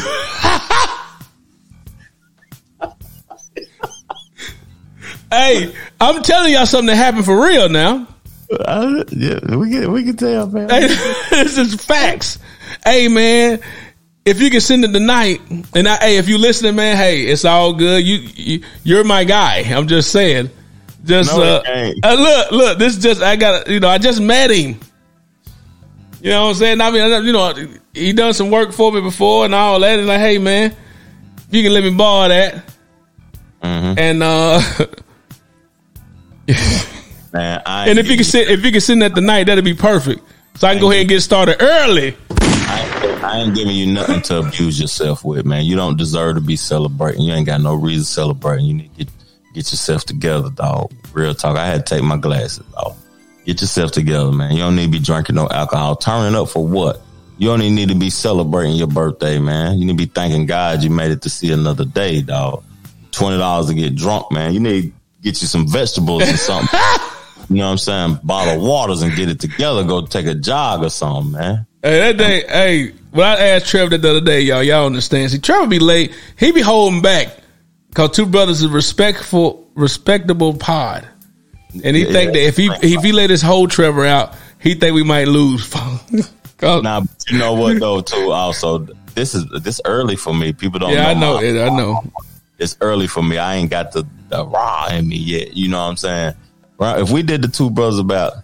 hey, I'm telling y'all something that happened for real now. Uh, yeah, we can we can tell, man. Hey, [laughs] this is facts. Hey, man, if you can send it tonight, and I, hey, if you listening, man, hey, it's all good. You, you you're my guy. I'm just saying. Just No, uh, uh, look, look. This just I got you know I just met him. You know what I'm saying? I mean, you know, he done some work for me before and all that. And like, hey, man, if you can let me borrow that, Mm-hmm. and uh, Man, I [laughs] and if you can sit, if you can send that tonight, that'd be perfect. So I can go ahead and get started early. I, ain't- giving you nothing to abuse yourself with, man. You don't deserve to be celebrating. You ain't got no reason celebrating. You need to get get yourself together, dog. Real talk. I had to take my glasses off. Get yourself together, man. You don't need to be drinking no alcohol. Turning up for what? You only need to be celebrating your birthday, man. You need to be thanking God you made it to see another day, dog. Twenty dollars to get drunk, man. You need to get you some vegetables or something. [laughs] you know what I'm saying? Bottle waters and get it together. Go take a jog or something, man. Hey, that day, hey, when I asked Trevor that the other day, y'all, y'all understand. See, Trevor be late. He be holding back because two brothers is respectful, respectable pod. and he Yeah, think that if he if he let his whole Trevor out, he think we might lose. [laughs] Now, but you know what though? Too also, this is this early for me. People don't. yeah, I know it. I know. It's early for me. I ain't got the, the raw in me yet. You know what I'm saying? Right? If we did the two brothers about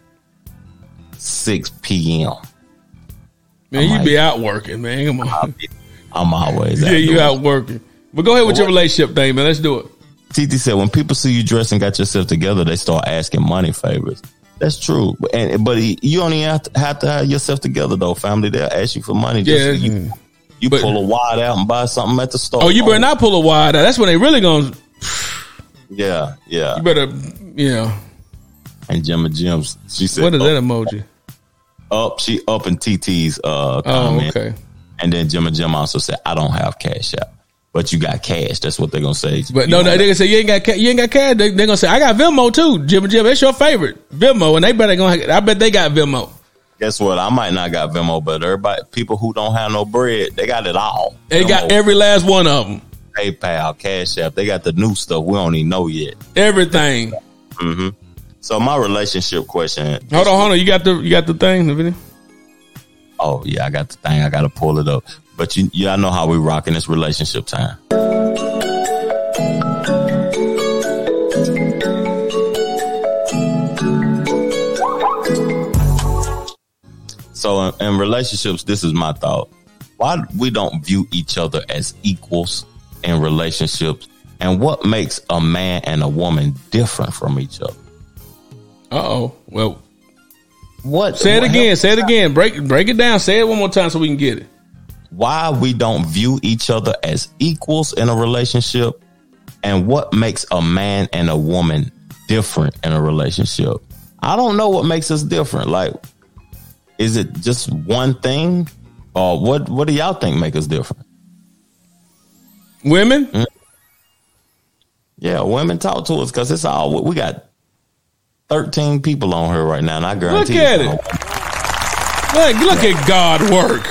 six p.m., Man, you be out working, man. Come on. I'm always Yeah, out you out working. But go ahead with your relationship thing, man. Let's do it. TT said when people see you dressed and got yourself together, they start asking money favors. That's true, and but you only have to, have to have yourself together though. Family, they'll ask you for money. Just Yeah. you, you pull a wad out and buy something at the store. Oh, you better not pull a wide out. That's when they really gonna. Yeah, yeah. You better, you know. And Gemma Gems, she said, What is up, that oh, emoji? Up, she up in TT's uh, Oh, comment. okay. And then Jim and Jim also said, I don't have cash out, but you got cash. That's what they're gonna say. But You no, don't no, have- they gonna say you ain't got ca- you ain't got cash. They, they gonna say I got Venmo too. Jim and Jim, that's your favorite Venmo, and they better gonna. I bet they got Venmo. Guess what? I might not got Venmo, but everybody, people who don't have no bread, they got it all. They got every last one of them. PayPal, Cash App. They got the new stuff we don't even know yet. Everything. hmm So my relationship question. Hold on, hold on. You got the you got the thing, the video. Oh yeah, I got the thing. I got to pull it up. But you, y'all know how we rocking this relationship time. So in, in relationships, this is my thought. Why we don't view each other as equals in relationships, and what makes a man and a woman different from each other? Uh oh. Well, what? Say it what- again. Say it again. Break break it down. Say it one more time so we can get it. why we don't view each other as equals in a relationship and what makes a man and a woman different in a relationship. I don't know what makes us different. Like, is it just one thing? Or what what do y'all think make us different? Women? Yeah, women talk to us because it's all we got 13 people on her right now, and I guarantee Look at it. Look, look at God work.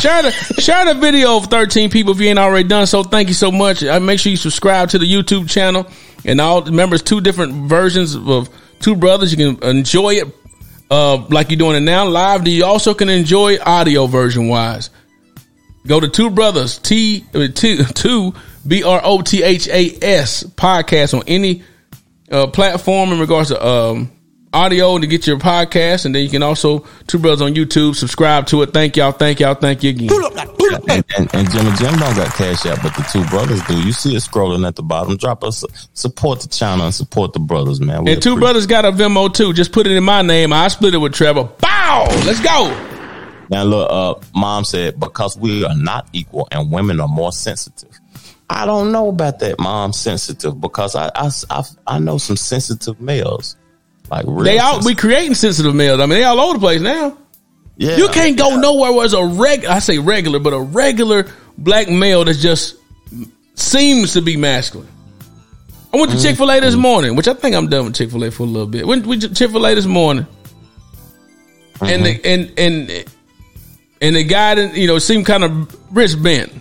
Share the share the video of 13 people if you ain't already done so. Thank you so much. Uh, make sure you subscribe to the YouTube channel and all. Remember, it's two different versions of two brothers. You can enjoy it uh, like you're doing it now live. You also can enjoy audio version wise. Go to two brothers T uh, two [laughs] two B R O T H A S podcast on any uh, platform in regards to um, audio to get your podcast, and then you can also two brothers on YouTube. Subscribe to it. Thank y'all. Thank y'all. Thank you again. And, and, and Jim and Jim don't got cash out, but the two brothers do. You see it scrolling at the bottom. Drop us, support the channel and support the brothers, man. We And two brothers got a Venmo too. Just put it in my name. I split it with Trevor. Bow. Let's go. Now look, uh, mom said because we are not equal and women are more sensitive. I don't know about that, mom. Sensitive because I I, I, I know some sensitive males, like They all sensitive. we creating sensitive males. I mean, they all over the place now. Yeah, you can't go nowhere where it's a reg. I say regular, but a regular black male that just seems to be masculine. I went to Mm. Chick Fil A this morning, which I think I'm done with Chick Fil A for a little bit. Went to Chick Fil A this morning, and the, Mm-hmm. and and and the guy that you know seemed kind of wrist bent.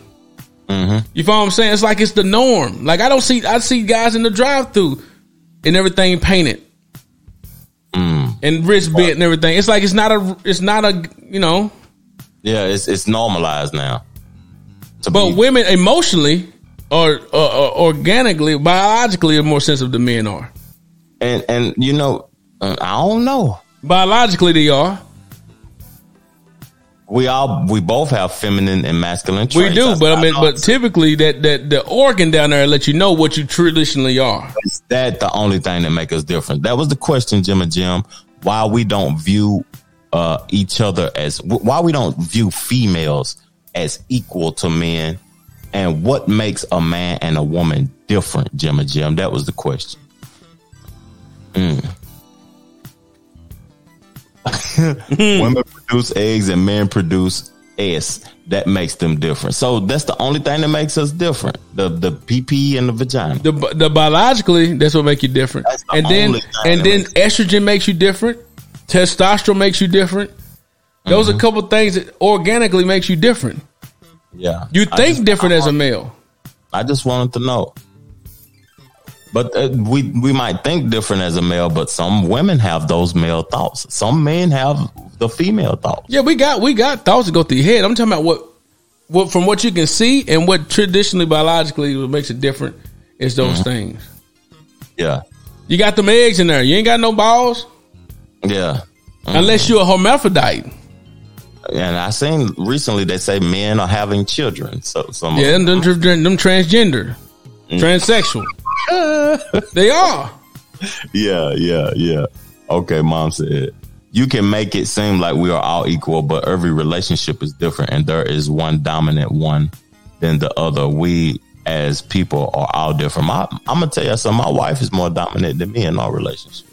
Mm-hmm. You follow what I'm saying? It's like it's the norm. Like I don't see I see guys in the drive through and everything painted Mm. and wrist bent and everything. It's like it's not a it's not a you know. Yeah, it's it's normalized now. But women emotionally or, or, or organically, biologically, are more sensitive than men are. And and you know, uh, I don't know. Biologically, they are. We all we both have feminine and masculine We traits. do, but I mean, but typically, that that the organ down there let you know what you traditionally are. Is that the only thing that make us different? That was the question, Jim and Jim. Why we don't view uh, each other as why we don't view females as equal to men, and what makes a man and a woman different, Jim and Jim? That was the question. Mm. [laughs] Women produce eggs and men produce S. That makes them different. So that's the only thing that makes us different. The the PP and the vagina. The the biologically, that's what make you different. the And then and then makes- estrogen makes you different. Testosterone makes you different. Those Mm-hmm. are a couple things that organically makes you different. Yeah. You think just- different I as a male. I just wanted to know. But uh, we we might think different as a male, but some women have those male thoughts. Some men have the female thoughts. Yeah, we got we got thoughts that go through your head. I'm talking about what what from what you can see and what traditionally biologically what makes it different is those Mhm. things. Yeah, You got them eggs in there. You ain't got no balls yeah. unless you're a hermaphrodite. And I seen recently they say men are having children. So some Yeah, them, them, them transgender, transsexual. They are. yeah, yeah, yeah. Okay, mom said you can make it seem like we are all equal, but every relationship is different, and there is one dominant one than the other. We as people are all different. My, I'm gonna tell you something. My wife is more dominant than me in our relationship.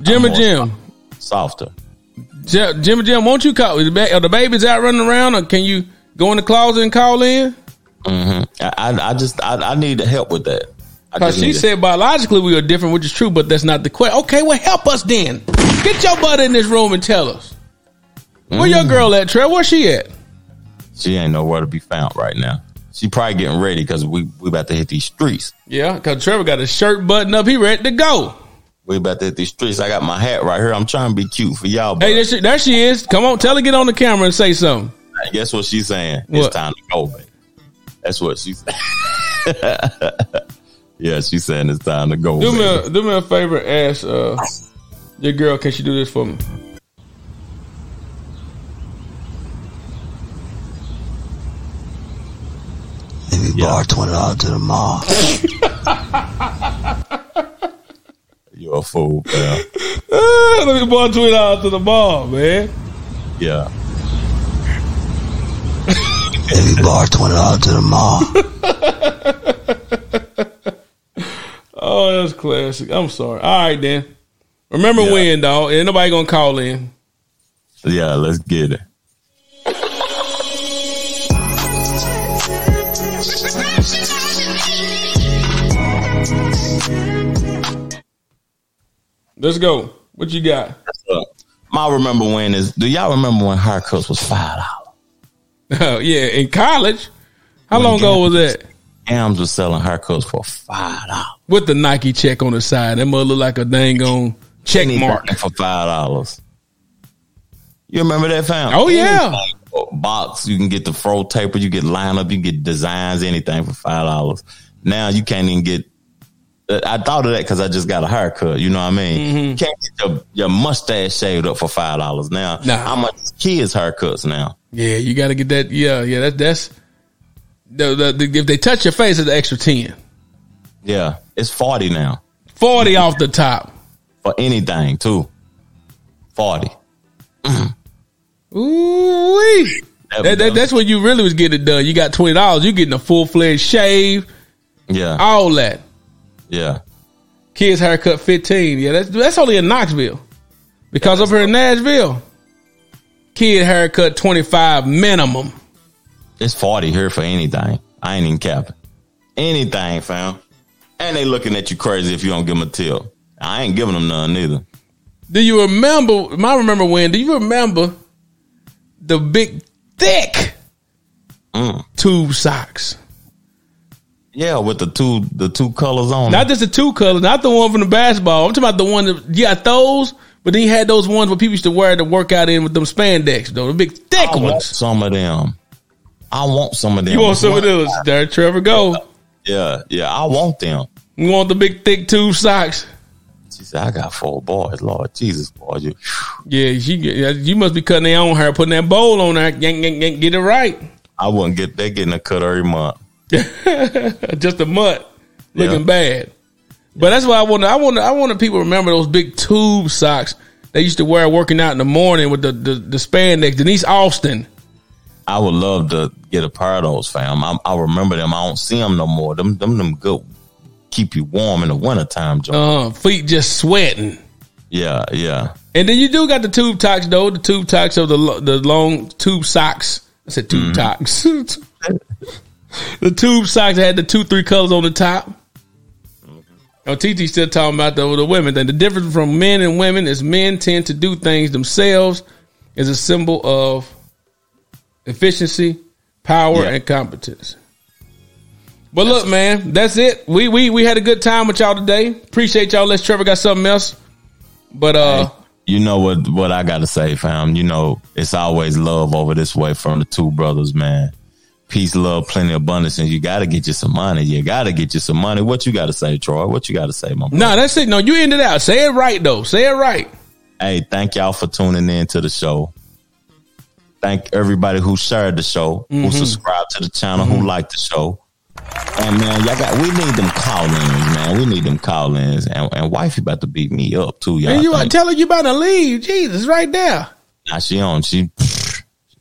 Jim and Jim. Softer. Jim, Jim and Jim, won't you call? Are the ba- babies out running around, or can you go in the closet and call in? hmm I, I, I just, I, I need help with that. Because she said biologically we are different, which is true, but that's not the question. Okay, well, help us then. Get your butt in this room and tell us. Where your mm. girl at, Trev? Where she at? she ain't nowhere to be found right now. She probably getting ready because we we about to hit these streets. Yeah, because Trevor got his shirt buttoned up. He ready to go. We about to hit these streets. I got my hat right here. I'm trying to be cute for y'all. Hey, there she, there she is. Come on, tell her get on the camera and say something. guess what she's saying? What? It's time to go, baby. That's what she's saying. [laughs] [laughs] yeah, she's saying it's time to go. Do me a, do me a favor. And ask uh, your girl, can she do this for me? Maybe borrow twenty dollars to the mall. [laughs] You're a fool, pal. Ah, Let me borrow twenty dollars to the mall, man. Yeah. Maybe borrow twenty dollars to the mall. [laughs] Oh, that's classic. I'm sorry. All right, then. Remember Yeah. when, dog? Ain't nobody gonna call in. Yeah, let's get it. Let's go. What you got? My remember when is do y'all remember when haircuts was five dollars? Oh, [laughs] yeah, in college. How long ago was that? Gams was selling haircuts for five dollars. With the Nike check on the side. That mother look like a dang on check mark. for five dollars. You remember that fam? Oh, yeah. Anything. Box, you can get the fro taper, you get lineup, you get designs, anything for five dollars. Now you can't even get. I thought of that because I just got a haircut. You know what I mean? Mm-hmm. You can't get your, your mustache shaved up for five dollars now. Nah. How much kids haircuts now? Yeah, you got to get that. Yeah, yeah, that, that's. The, the, the, if they touch your face, it's an extra 10. Yeah, it's forty now 40 off the top. for anything too. Forty. Ooh, that, that, that's when you really was getting it done. You got twenty dollars. You getting a full fledged shave, Yeah, all that. yeah. Kids haircut fifteen. Yeah, that's that's only in Knoxville. Because up here in Nashville, kid haircut twenty five minimum. It's 40 here for anything. I ain't even capping. Anything, fam. And they looking at you crazy if you don't give them a tip. I ain't giving them none neither. Do you remember? I remember when. Do you remember the big thick Mm. tube socks? Yeah, with the two the two colors on. Not just the two colors, not the one from the basketball. I'm talking about the one that you got those, but then you had those ones where people used to wear to work out in with them spandex, though the big thick I want ones. some of them. I want some of them. You want some of those? There, Trevor, go. Yeah, yeah, I want them. You want the big thick tube socks? She said, I got four boys. Lord Jesus, boy. You, Yeah, she, yeah, you must be cutting their own hair, putting that bowl on there. Yank, yank, yank, get it right. I wouldn't get, they getting a cut every month. [laughs] Just a month, looking Yeah. bad. But that's why I want. I want. I want people to remember those big tube socks they used to wear working out in the morning with the the, the spandex. Denise Austin. I would love to get a pair of those, fam. I, I remember them. I don't see them no more. Them, them, them good. Keep you warm in the wintertime, Joe. Uh, feet just sweating. Yeah, yeah. And then you do got the tube socks though. The tube socks of the the long tube socks. I said tube socks. [laughs] the tube socks had the two three colors on the top. Oh, TT still talking about the, the women thing. The difference from men and women is men tend to do things themselves is a symbol of efficiency, power, Yeah. and competence. But look, man, that's it. We we we had a good time with y'all today. Appreciate y'all. Let's Trevor got something else. But uh, You know what what I gotta say, fam. You know, it's always love over this way from the two brothers, man. Peace, love, plenty abundance, and you gotta get you some money. You gotta get you some money. What you gotta say, Troy? What you gotta say, my brother? no, that's it. No, you ended out. Say it right though. Say it right. Hey, thank y'all for tuning in to the show. Thank everybody who shared the show, who Mhm. subscribed to the channel, Mhm. who liked the show. And man, y'all got we need them call-ins, man. We need them call-ins. And, and wifey about to beat me up too, y'all. and you are telling you about to leave. Jesus, right there. Nah, she on. She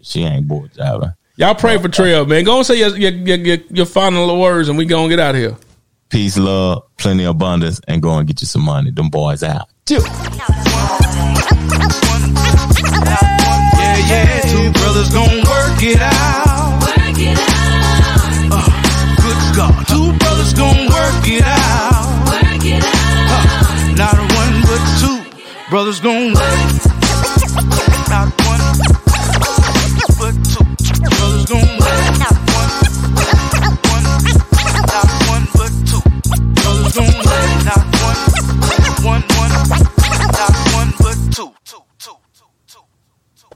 she ain't bored driving. Y'all pray for Trail, man. Go and say your your, your, your, your final words, and we gonna get out of here. Peace, love, plenty of abundance, and go and get you some money. Them boys out. Yeah, [laughs] yeah. Two brothers gon' work it out. Work it out. Uh, good God. Two brothers gon' work it out. Work it out. Uh, not one, but two brothers gon' work. Not one, but two brothers work. Not one, but two brothers work. Not one, but two.